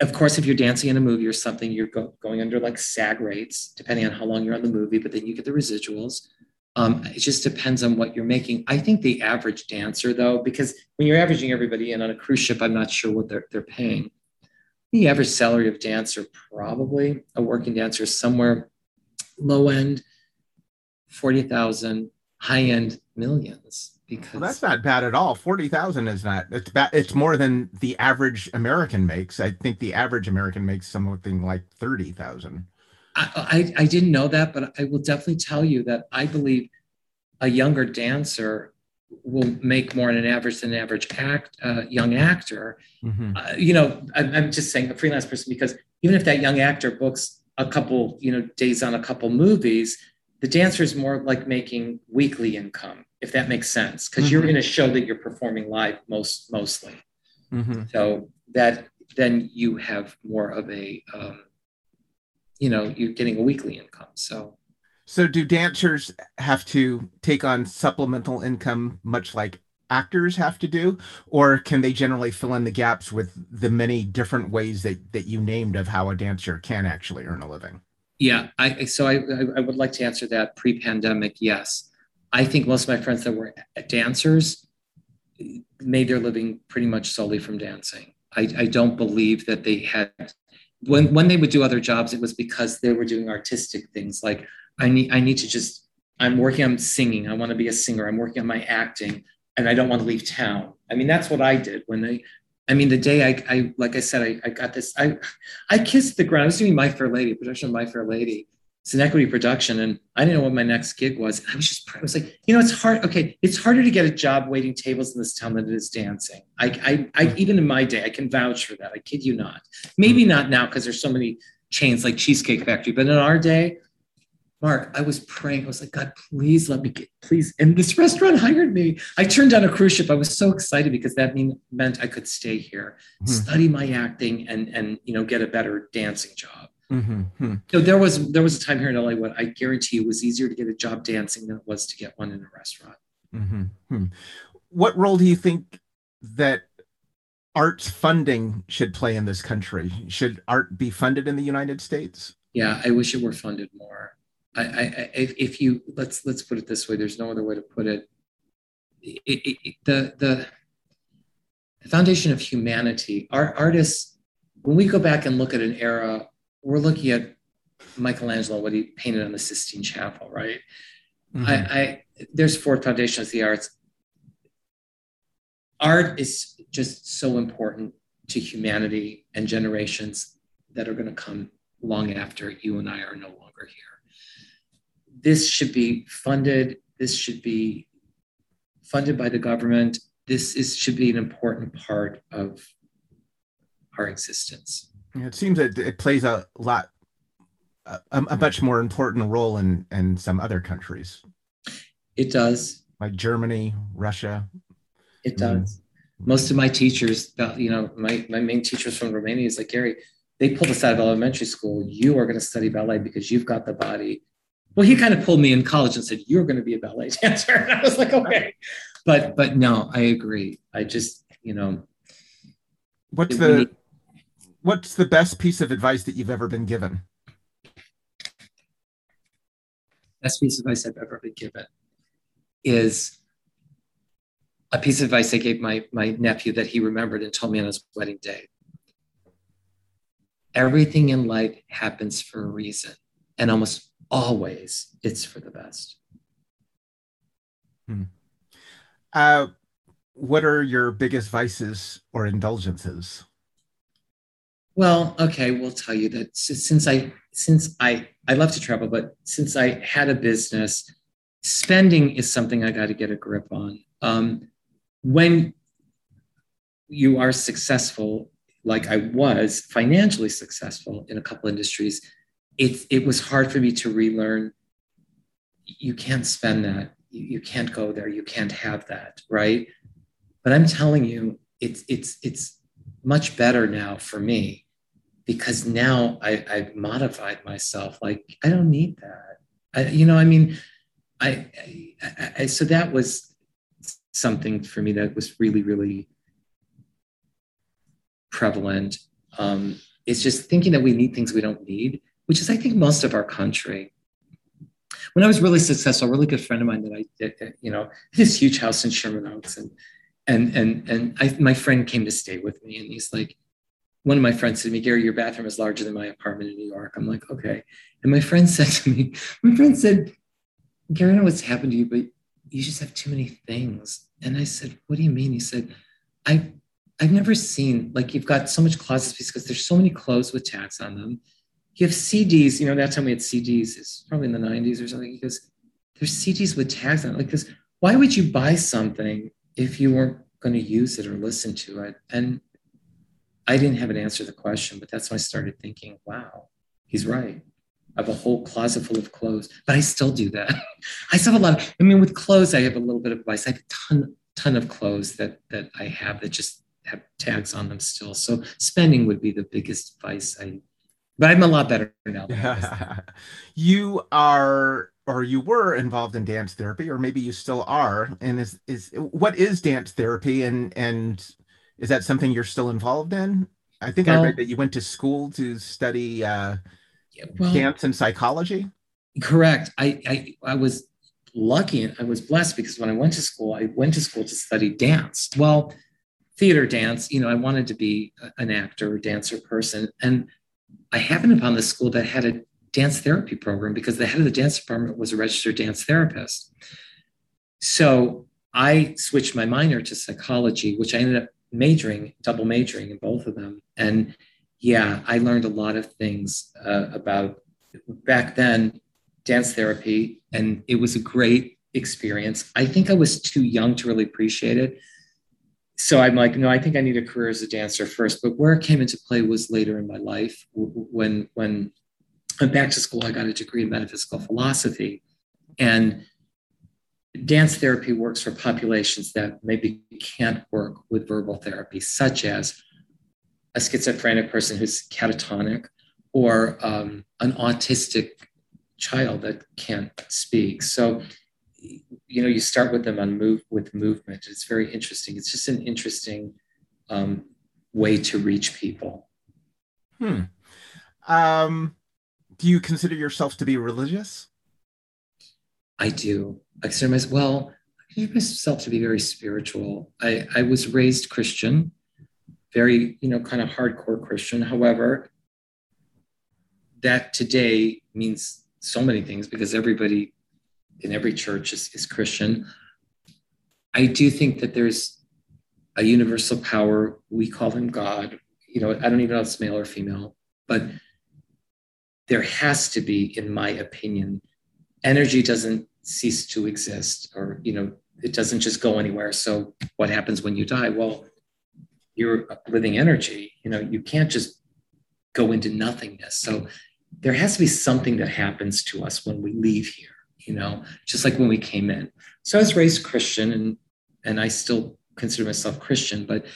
of course, if you're dancing in a movie or something, you're go, going under like SAG rates, depending on how long you're on the movie, but then you get the residuals. Um, it just depends on what you're making. I think the average dancer, though, because when you're averaging everybody in on a cruise ship, I'm not sure what they're, they're paying the average salary of dancer, probably a working dancer, somewhere low end, 40,000, high end millions. Because well, that's not bad at all. 40,000 is not, it's bad. It's more than the average American makes. I think the average American makes something like 30,000. I, I, I didn't know that, but I will definitely tell you that I believe a younger dancer will make more on an average than an average act uh, young actor. Mm-hmm. Uh, you know, I'm, I'm, just saying a freelance person because even if that young actor books a couple, you know, days on a couple movies, the dancer is more like making weekly income, if that makes sense, because mm-hmm. you're in a show that you're performing live most mostly. Mm-hmm. So that then you have more of a, um, you know, you're getting a weekly income. So so, do dancers have to take on supplemental income, much like actors have to do, or can they generally fill in the gaps with the many different ways that that you named of how a dancer can actually earn a living? Yeah, I so I I would like to answer that pre-pandemic. Yes, I think most of my friends that were dancers made their living pretty much solely from dancing. I, I don't believe that they had when when they would do other jobs, it was because they were doing artistic things like I need I need to just I'm working on singing. I want to be a singer. I'm working on my acting, and I don't want to leave town. I mean, that's what I did when they. I mean, the day I, I like I said, I, I got this. I I kissed the ground. I was doing My Fair Lady, production of My Fair Lady. It's an equity production, and I didn't know what my next gig was. I was just, I was like, you know, it's hard. Okay, it's harder to get a job waiting tables in this town than it is dancing. I, I, I even in my day, I can vouch for that. I kid you not. Maybe not now because there's so many chains like Cheesecake Factory, but in our day, Mark, I was praying. I was like, God, please let me get, please. And this restaurant hired me. I turned down a cruise ship. I was so excited because that mean, meant I could stay here, mm-hmm. study my acting, and and you know get a better dancing job. Mm-hmm. So there was there was a time here in LA when I guarantee you it was easier to get a job dancing than it was to get one in a restaurant. Mm-hmm. What role do you think that arts funding should play in this country? Should art be funded in the United States? Yeah, I wish it were funded more. I, I, if, if you let's let's put it this way, there's no other way to put it. it, it, it the, the the foundation of humanity. Our artists, when we go back and look at an era, we're looking at Michelangelo, what he painted on the Sistine Chapel, right? Mm-hmm. I, I there's four foundations of the arts. Art is just so important to humanity and generations that are going to come long after you and I are no longer here this should be funded. This should be funded by the government. This is should be an important part of our existence. It seems that it plays a lot, a, a much more important role in in some other countries. It does, like Germany, Russia. It does. Mm. Most of my teachers, you know, my, my main teachers from Romania is like, Gary, they pulled us out of elementary school. You are going to study ballet because you've got the body. Well, he kind of pulled me in college and said, You're going to be a ballet dancer. And I was like, Okay. But but no, I agree. I just, you know. What's the what's the best piece of advice that you've ever been given? Best piece of advice I've ever been given is a piece of advice I gave my, my nephew that he remembered and told me on his wedding day. Everything in life happens for a reason, and almost always it's for the best. Hmm. Uh, what are your biggest vices or indulgences? Well, okay, we'll tell you that since I since I I love to travel, but since I had a business, spending is something I got to get a grip on. Um, when you are successful, like I was financially successful in a couple industries, it, it was hard for me to relearn. You can't spend that. You, you can't go there. You can't have that, right? But I'm telling you, it's it's it's much better now for me because now I, I've modified myself. Like I don't need that. I, you know, I mean, I, I, I so that was something for me that was really, really prevalent. Um, it's just thinking that we need things we don't need, which is, I think, most of our country. When I was really successful, a really good friend of mine that I you know, this huge house in Sherman Oaks, and and and and I, my friend came to stay with me, and he's like, one of my friends said to me, Gary, your bathroom is larger than my apartment in New York. I'm like, okay. And my friend said to me, my friend said, Gary, I know what's happened to you, but you just have too many things. And I said, What do you mean? He said, I I've never seen like you've got so much closet space because there's so many clothes with tags on them. You have CDs, you know, that time we had CDs, it's probably in the 90s or something. He goes, There's CDs with tags on it. Like, because why would you buy something if you weren't going to use it or listen to it? And I didn't have an answer to the question, but that's when I started thinking, wow, he's right. I have a whole closet full of clothes, but I still do that. I still have a lot of, I mean, with clothes, I have a little bit of advice. I have a ton, ton of clothes that that I have that just have tags on them still. So spending would be the biggest advice I but I'm a lot better now. you are or you were involved in dance therapy, or maybe you still are. And is is what is dance therapy and and is that something you're still involved in? I think well, I read that you went to school to study uh well, dance and psychology? Correct. I, I I was lucky and I was blessed because when I went to school, I went to school to study dance. Well, theater dance, you know, I wanted to be an actor, dancer person. And I happened upon this school that had a dance therapy program because the head of the dance department was a registered dance therapist. So I switched my minor to psychology, which I ended up majoring, double majoring in both of them. And yeah, I learned a lot of things uh, about back then dance therapy, and it was a great experience. I think I was too young to really appreciate it. So I'm like, no, I think I need a career as a dancer first. But where it came into play was later in my life when when I went back to school, I got a degree in metaphysical philosophy. And dance therapy works for populations that maybe can't work with verbal therapy, such as a schizophrenic person who's catatonic or um, an autistic child that can't speak. So, you know, you start with them on move with movement. It's very interesting. It's just an interesting um, way to reach people. Hmm. Um, do you consider yourself to be religious? I do. I consider myself well. I consider myself to be very spiritual. I, I was raised Christian very, you know, kind of hardcore Christian. However, that today means so many things because everybody in every church is, is Christian. I do think that there's a universal power. We call him God. You know, I don't even know if it's male or female, but there has to be, in my opinion, energy doesn't cease to exist or, you know, it doesn't just go anywhere. So what happens when you die? Well, you're living energy you know you can't just go into nothingness so there has to be something that happens to us when we leave here you know just like when we came in so i was raised christian and and i still consider myself Christian, but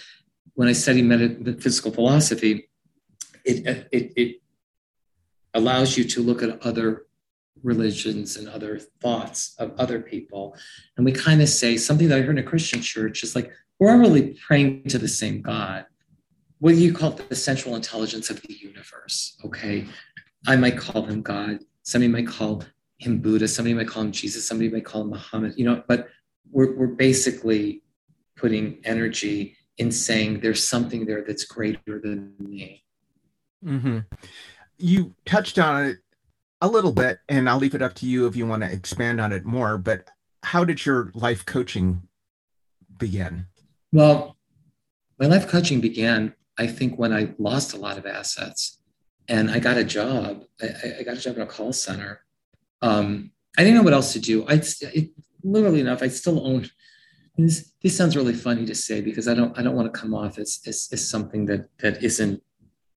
when I study metaphysical philosophy, it, it, it allows you to look at other religions and other thoughts of other people. And we kind of say something that I heard in a Christian church is like, we're all really praying to the same God. What do you call? The central intelligence of the universe. Okay. I might call him God. Somebody might call him Buddha. Somebody might call him Jesus. Somebody might call him Muhammad, you know, but we're, we're basically putting energy in saying there's something there that's greater than me. Mm-hmm. You touched on it a little bit, and I'll leave it up to you if you want to expand on it more. But how did your life coaching begin? Well, my life coaching began, I think, when I lost a lot of assets and I got a job. I, I got a job in a call center. Um, I didn't know what else to do. I it, literally enough, I still owned. This, this sounds really funny to say because I don't I don't want to come off as, as, as something that that isn't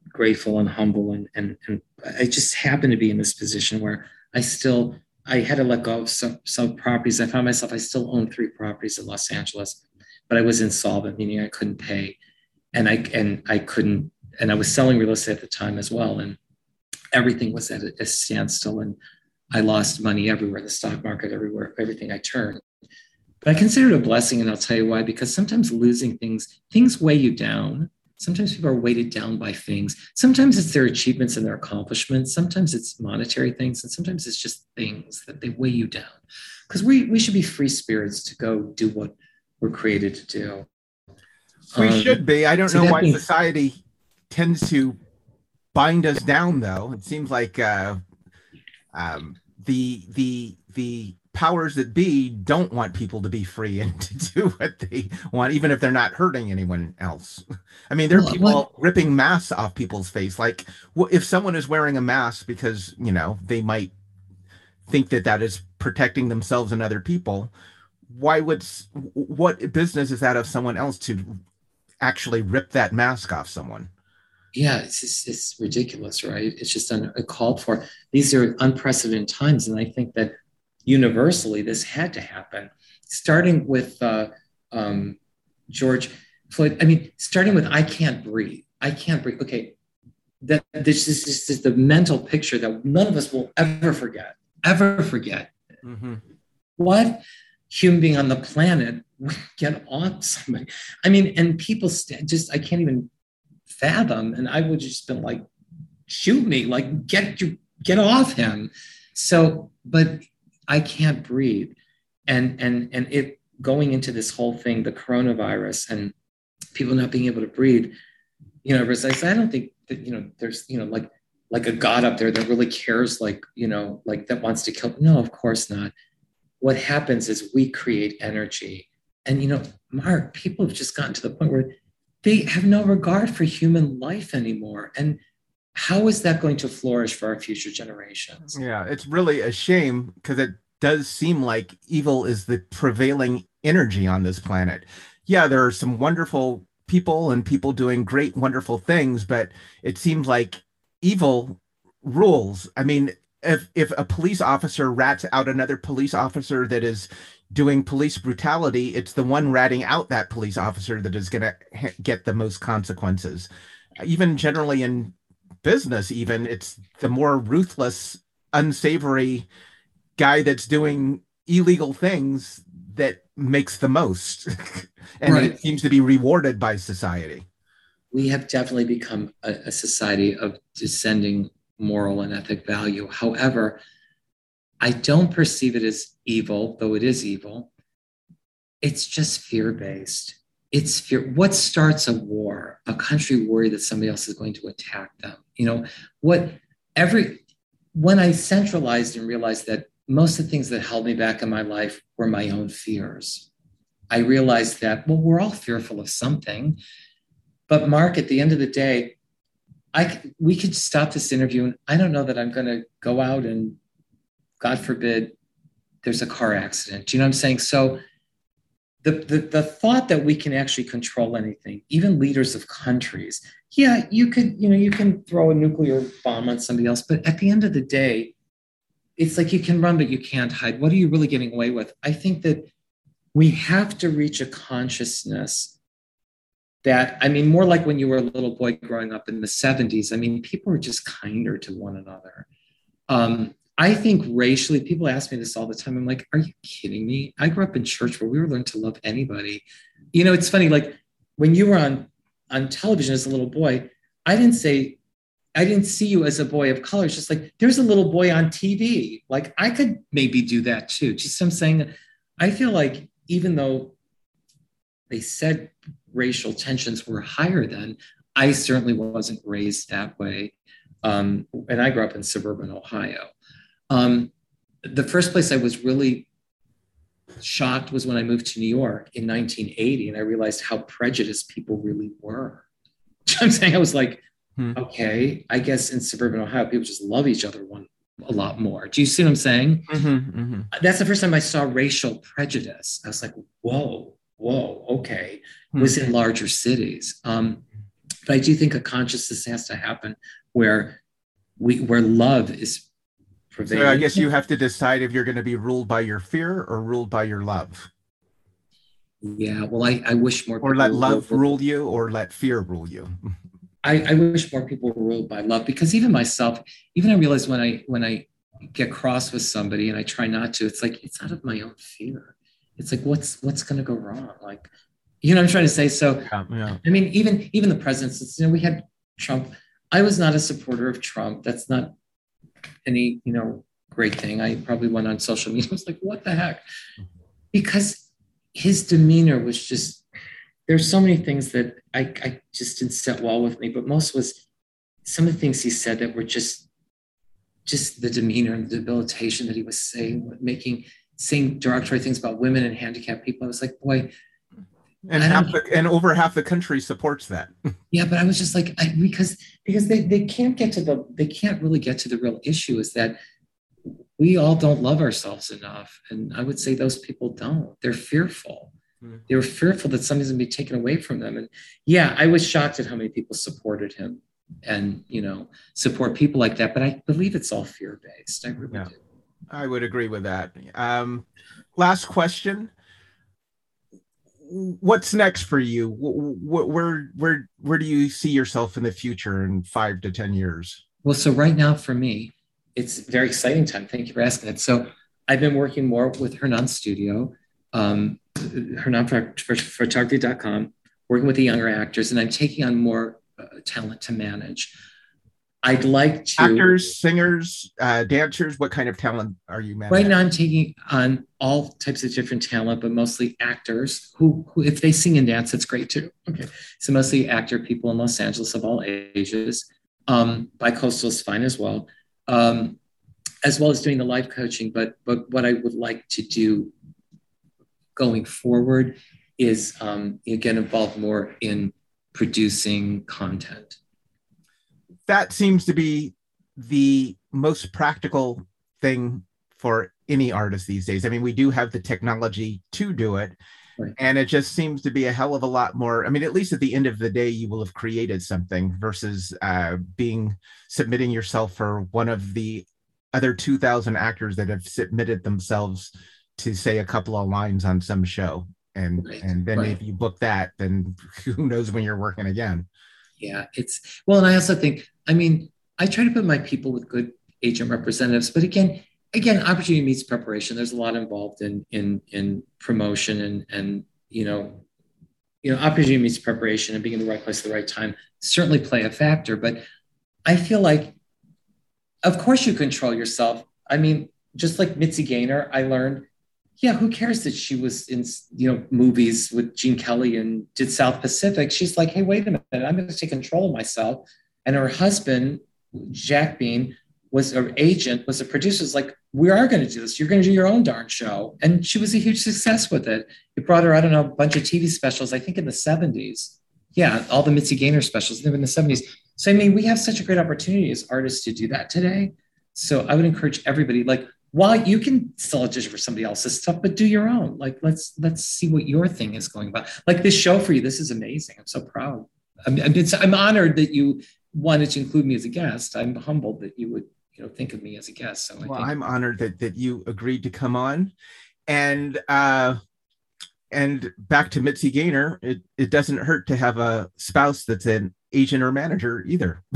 grateful and humble and, and and I just happened to be in this position where I still I had to let go of some, some properties. I found myself I still own three properties in Los Angeles, but I was insolvent, meaning I couldn't pay, and I and I couldn't and I was selling real estate at the time as well, and everything was at a, standstill, and I lost money everywhere, the stock market everywhere, everything I turned. But I consider it a blessing, and I'll tell you why. Because sometimes losing things, things weigh you down. Sometimes people are weighted down by things. Sometimes it's their achievements and their accomplishments. Sometimes it's monetary things, and sometimes it's just things that they weigh you down. Because we we should be free spirits to go do what we're created to do. We um, should be. I don't know why means, society tends to bind us down, though. It seems like uh, um, the the the powers that be don't want people to be free and to do what they want, even if they're not hurting anyone else. I mean, there are people what? ripping masks off people's face. Like, if someone is wearing a mask because you know they might think that that is protecting themselves and other people, why would what business is that of someone else to actually rip that mask off someone? yeah, it's it's ridiculous, right? It's just uncalled for. These are unprecedented times, and I think that universally this had to happen, starting with uh, um, George Floyd. I mean, starting with "I can't breathe." I can't breathe. Okay, that this is, this is the mental picture that none of us will ever forget. Ever forget. Mm-hmm. What human being on the planet would get on somebody? I mean, and people st- just I can't even fathom. And I would just been like, shoot me, like get you get off him. So, but I can't breathe. And and and it going into this whole thing, the coronavirus and people not being able to breathe, you know, I, I don't think that, you know, there's, you know, like like a God up there that really cares, like, you know, like that wants to kill. No, of course not. What happens is we create energy. And you know, Mark, people have just gotten to the point where they have no regard for human life anymore. And how is that going to flourish for our future generations? Yeah, it's really a shame because it does seem like evil is the prevailing energy on this planet. Yeah, there are some wonderful people and people doing great, wonderful things, but it seems like evil rules. I mean, if if a police officer rats out another police officer that is doing police brutality, it's the one ratting out that police officer that is going to ha- get the most consequences. Even generally in business, even it's the more ruthless, unsavory guy that's doing illegal things that makes the most, and right. it seems to be rewarded by society. We have definitely become a, a society of descending moral and ethic value. However, I don't perceive it as evil, though it is evil. It's just fear based. It's fear. What starts a war? A country worried that somebody else is going to attack them. You know, what every, when I centralized and realized that most of the things that held me back in my life were my own fears, I realized that, well, we're all fearful of something. But Mark, at the end of the day, I, we could stop this interview and I don't know that I'm going to go out and God forbid, there's a car accident. Do you know what I'm saying? So the, the, the thought that we can actually control anything, even leaders of countries, yeah, you could, you know, you can throw a nuclear bomb on somebody else, but at the end of the day, it's like you can run, but you can't hide. What are you really getting away with? I think that we have to reach a consciousness that i mean more like when you were a little boy growing up in the 70s i mean people were just kinder to one another um, i think racially people ask me this all the time i'm like are you kidding me i grew up in church where we were learned to love anybody you know it's funny like when you were on on television as a little boy i didn't say I didn't see you as a boy of color. It's just like there's a little boy on TV. Like I could maybe do that too. Just I'm saying, I feel like even though they said racial tensions were higher then, I certainly wasn't raised that way. Um, and I grew up in suburban Ohio. Um, the first place I was really shocked was when I moved to New York in 1980, and I realized how prejudiced people really were. I'm saying I was like, Hmm. Okay, I guess in suburban Ohio, people just love each other one a lot more. Do you see what I'm saying? Mm-hmm, mm-hmm. That's the first time I saw racial prejudice. I was like, whoa, whoa, okay. Hmm. Was in larger cities. Um, but I do think a consciousness has to happen where we where love is So I guess you have to decide if you're going to be ruled by your fear or ruled by your love. Yeah, well, I, I wish more. Or let love rule you, or let fear rule you. I, I wish more people were ruled by love because even myself, even I realize when I when I get cross with somebody and I try not to, it's like it's out of my own fear. It's like what's what's going to go wrong? Like, you know, I'm trying to say. So, yeah, yeah. I mean, even even the presidents. You know, we had Trump. I was not a supporter of Trump. That's not any you know great thing. I probably went on social media. I was like, what the heck? Because his demeanor was just there's so many things that I, I just didn't set well with me, but most was some of the things he said that were just just the demeanor and the debilitation that he was saying, making saying derogatory things about women and handicapped people. I was like, boy. And half the, and over half the country supports that. yeah, but I was just like, I, because because they, they can't get to the they can't really get to the real issue is that we all don't love ourselves enough. And I would say those people don't. They're fearful. Mm. They were fearful that something's going to be taken away from them. And yeah, I was shocked at how many people supported him and, you know, support people like that. But I believe it's all fear based. I really yeah, do. I would agree with that. Um, last question. What's next for you? Where, where, where do you see yourself in the future in five to 10 years? Well, so right now for me, it's a very exciting time. Thank you for asking that. So I've been working more with Hernan Studio. Um, hernanphotography.com, working with the younger actors, and I'm taking on more uh, talent to manage. I'd like to actors, singers, uh, dancers. What kind of talent are you managing? Right now, I'm taking on all types of different talent, but mostly actors who, who, if they sing and dance, that's great too. Okay, so mostly actor people in Los Angeles of all ages. Um, Bicoastal is fine as well, um, as well as doing the life coaching. But but what I would like to do going forward is um, again involved more in producing content. That seems to be the most practical thing for any artist these days. I mean, we do have the technology to do it. Right. And it just seems to be a hell of a lot more. I mean, at least at the end of the day, you will have created something versus uh, being submitting yourself for one of the other 2,000 actors that have submitted themselves to say a couple of lines on some show and right. and then right. if you book that then who knows when you're working again yeah it's well and i also think i mean i try to put my people with good agent representatives but again again opportunity meets preparation there's a lot involved in in in promotion and and you know you know opportunity meets preparation and being in the right place at the right time certainly play a factor but i feel like of course you control yourself i mean just like mitzi gaynor i learned yeah, who cares that she was in you know movies with Gene Kelly and did South Pacific? She's like, hey, wait a minute, I'm going to take control of myself. And her husband, Jack Bean, was her agent, was a producer. Was like, we are going to do this. You're going to do your own darn show. And she was a huge success with it. It brought her, I don't know, a bunch of TV specials. I think in the 70s. Yeah, all the Mitzi Gaynor specials. They were in the 70s. So I mean, we have such a great opportunity as artists to do that today. So I would encourage everybody, like while you can still audition for somebody else's stuff, but do your own. Like let's let's see what your thing is going about. Like this show for you, this is amazing. I'm so proud. I'm, I'm, I'm honored that you wanted to include me as a guest. I'm humbled that you would you know think of me as a guest. So well, think- I'm honored that that you agreed to come on, and uh, and back to Mitzi Gaynor, it, it doesn't hurt to have a spouse that's an agent or manager either.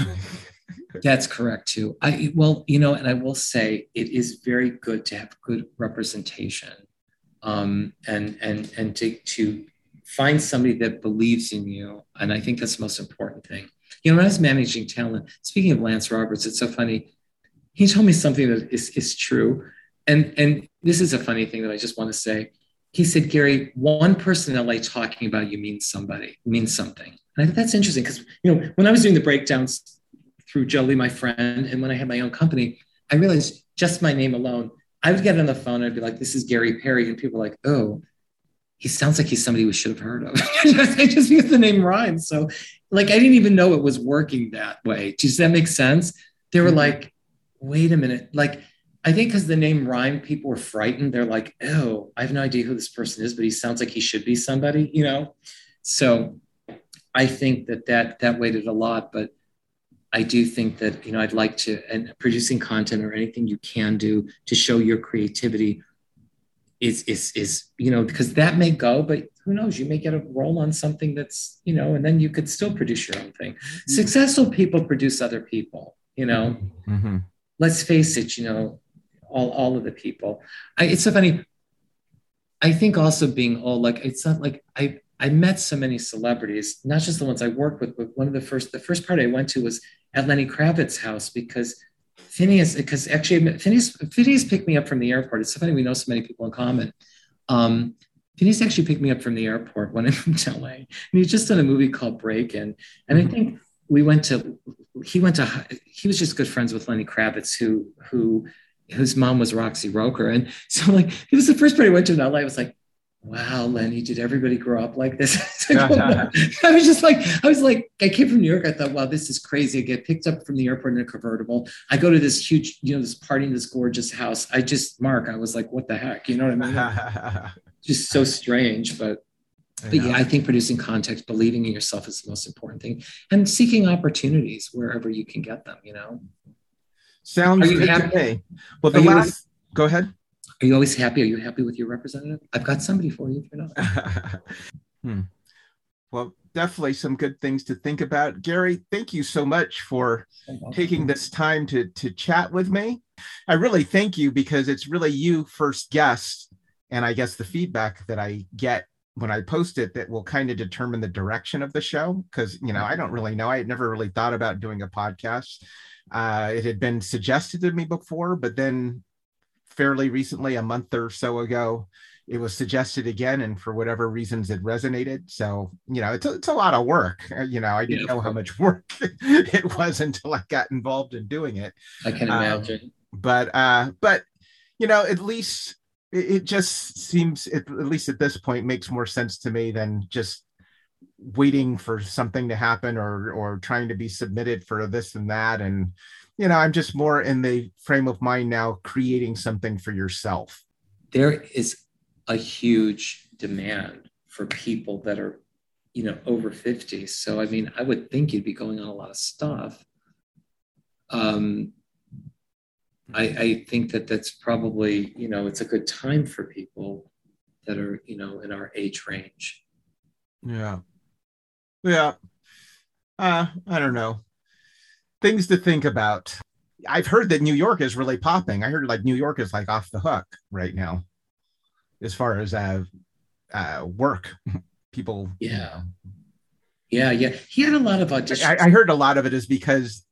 That's correct too. I well, you know, and I will say it is very good to have good representation, um, and and and to to find somebody that believes in you. And I think that's the most important thing. You know, when I was managing talent, speaking of Lance Roberts, it's so funny. He told me something that is is true, and and this is a funny thing that I just want to say. He said, Gary, one person in LA talking about you means somebody, means something. And I think that's interesting because you know when I was doing the breakdowns through Jolie, my friend, and when I had my own company, I realized just my name alone, I would get on the phone and I'd be like, this is Gary Parry. And people are like, oh, he sounds like he's somebody we should have heard of. Just because the name rhymes. So, like, I didn't even know it was working that way. Does that make sense? They were mm-hmm. like, wait a minute. Like, I think because the name rhymed, people were frightened. They're like, oh, I have no idea who this person is, but he sounds like he should be somebody, you know? So I think that that, that weighted a lot. But I do think that you know I'd like to and producing content or anything you can do to show your creativity is is is you know because that may go, but who knows? You may get a role on something that's you know, and then you could still produce your own thing. Mm-hmm. Successful people produce other people. You know, mm-hmm. let's face it. You know, all all of the people. I, it's so funny. I think also being old, like it's not like I I met so many celebrities, not just the ones I worked with, but one of the first the first part I went to was at Lenny Kravitz's house because Phineas, because actually Phineas, Phineas picked me up from the airport. It's so funny we know so many people in common. Um, Phineas actually picked me up from the airport when I moved to LA, and he's just done a movie called Break In, and I mm-hmm. think we went to he went to he was just good friends with Lenny Kravitz, who who whose mom was Roxie Roker, and so like it was the first part I went to in LA. I was like, wow, Lenny, did everybody grow up like this? I was just like, I was like, I came from New York. I thought, wow, this is crazy. I get picked up from the airport in a convertible. I go to this huge, you know, this party in this gorgeous house. I just, Mark, I was like, what the heck? You know what I mean? just so strange. But, but yeah, I think producing context, believing in yourself is the most important thing and seeking opportunities wherever you can get them, you know? Sounds good happy? to me. Well, the last, go ahead. Are you always happy? Are you happy with your representative? I've got somebody for you if you're not. hmm. Well, definitely some good things to think about. Gary, thank you so much for taking this time to, to chat with me. I really thank you because it's really you first guest. And I guess the feedback that I get when I post it that will kind of determine the direction of the show. Cause, you know, I don't really know. I had never really thought about doing a podcast. Uh, it had been suggested to me before, but then fairly recently, a month or so ago, it was suggested again, and for whatever reasons, it resonated. So, you know, it's a, it's a lot of work. Uh, you know, I didn't yeah. know how much work it was until I got involved in doing it. I can um, imagine. Um, but, uh, but, you know, at least it, it just seems, it, at least at this point, makes more sense to me than just waiting for something to happen or or trying to be submitted for this and that and you know, I'm just more in the frame of mind now creating something for yourself. There is a huge demand for people that are, you know, over 50. So, I mean, I would think you'd be going on a lot of stuff. Um, I, I think that that's probably, you know, it's a good time for people that are, you know, in our age range. Yeah. Yeah. Uh, I don't know things to think about. I've heard that New York is really popping. I heard like New York is like off the hook right now, as far as uh, uh work. People, yeah, yeah, yeah. He had a lot of auditions. I, I heard a lot of it is because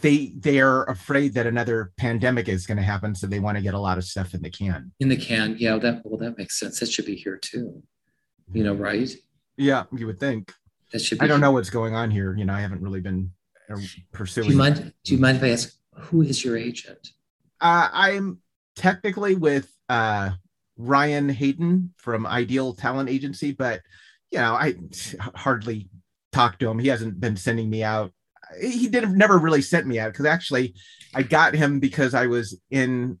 they they are afraid that another pandemic is going to happen, so they want to get a lot of stuff in the can. In the can, yeah. That well, that makes sense. That should be here too. You know, right? Yeah, you would think. That should. I don't here. know what's going on here. You know, I haven't really been pursuing. Do you mind? Do you mind if I ask who is your agent? Uh, I'm technically with uh, Ryan Hayden from Ideal Talent Agency, but you know I hardly talk to him. He hasn't been sending me out. He did never really sent me out because actually I got him because I was in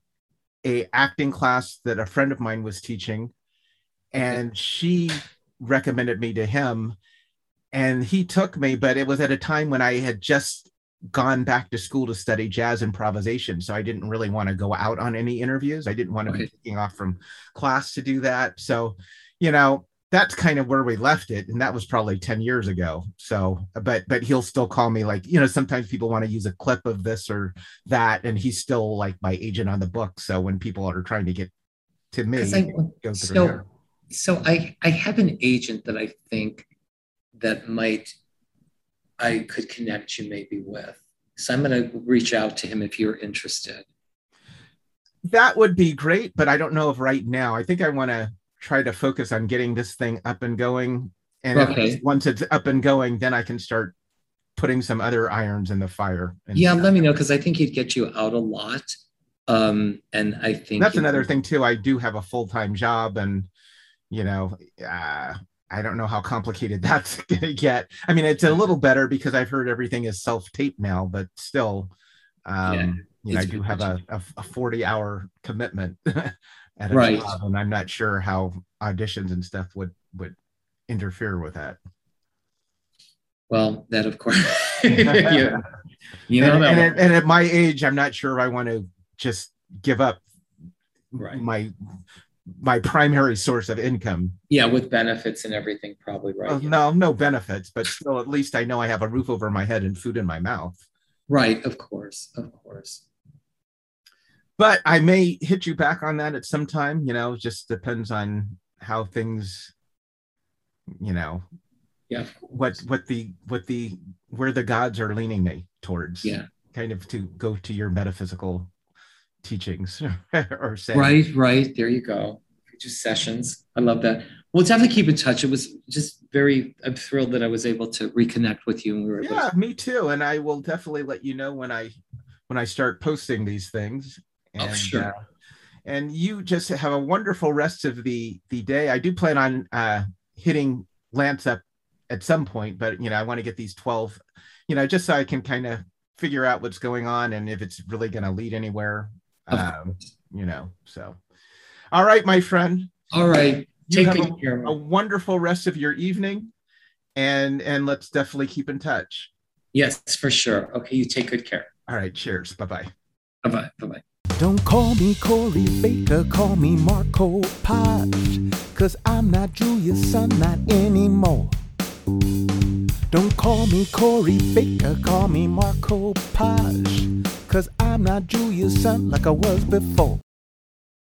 a acting class that a friend of mine was teaching, and she recommended me to him and he took me, but it was at a time when I had just gone back to school to study jazz improvisation. So I didn't really want to go out on any interviews. I didn't want to be taking off from class to do that. So, you know, that's kind of where we left it and that was probably 10 years ago so but but he'll still call me like you know sometimes people want to use a clip of this or that and he's still like my agent on the book so when people are trying to get to me I, go through so there. so I I have an agent that I think that might I could connect you maybe with. So I'm going to reach out to him if you're interested. that would be great but i don't know if right now i think i want to try to focus on getting this thing up and going and Okay. once it's up and going then i can start putting some other irons in the fire Yeah, let me know because I think he'd get you out a lot. Um, and I think that's another could- thing too i do have a full-time job and you know uh, i don't know how complicated that's going to get i mean it's a little better because i've heard everything is self-tape now but still um Yeah, you know i do have a, a, a 40 hour commitment at a Right. job and i'm not sure how auditions and stuff would would interfere with that Well, that of course. yeah. You know and, that and, at, and at my age i'm not sure if i want to just give up Right. my my primary source of income yeah, with benefits and everything, probably right. Yeah. no, no benefits, but still, at least I know I have a roof over my head and food in my mouth. Right, of course, of course. But I may hit you back on that at some time. You know, just depends on how things, you know, Yeah, what what the what the where the gods are leaning me towards. yeah. kind of to go to your metaphysical teachings or say Right, right. There you go. Just sessions. I love that. We'll definitely keep in touch. It was just very. I'm thrilled that I was able to reconnect with you, and we were. able to- Yeah, me too. And I will definitely let you know when I when I start posting these things. And, Oh, sure. uh, and you just have a wonderful rest of the the day. I do plan on uh, hitting Lance up at some point, but you know I want to get these twelve, you know, just so I can kind of figure out what's going on and if it's really going to lead anywhere. Of Um, you know, so all right, my friend. All right. You Take have a, care. a wonderful rest of your evening, and and let's definitely keep in touch. Yes, for sure. Okay, you take good care. All right, cheers. Bye bye. Bye bye. Bye bye. Don't call me Corey Baker, call me Marco Podge. Cause I'm not Julius, son, not anymore. Don't call me Corey Baker, call me Marco Podge. Cause I'm not Julius, son, like I was before.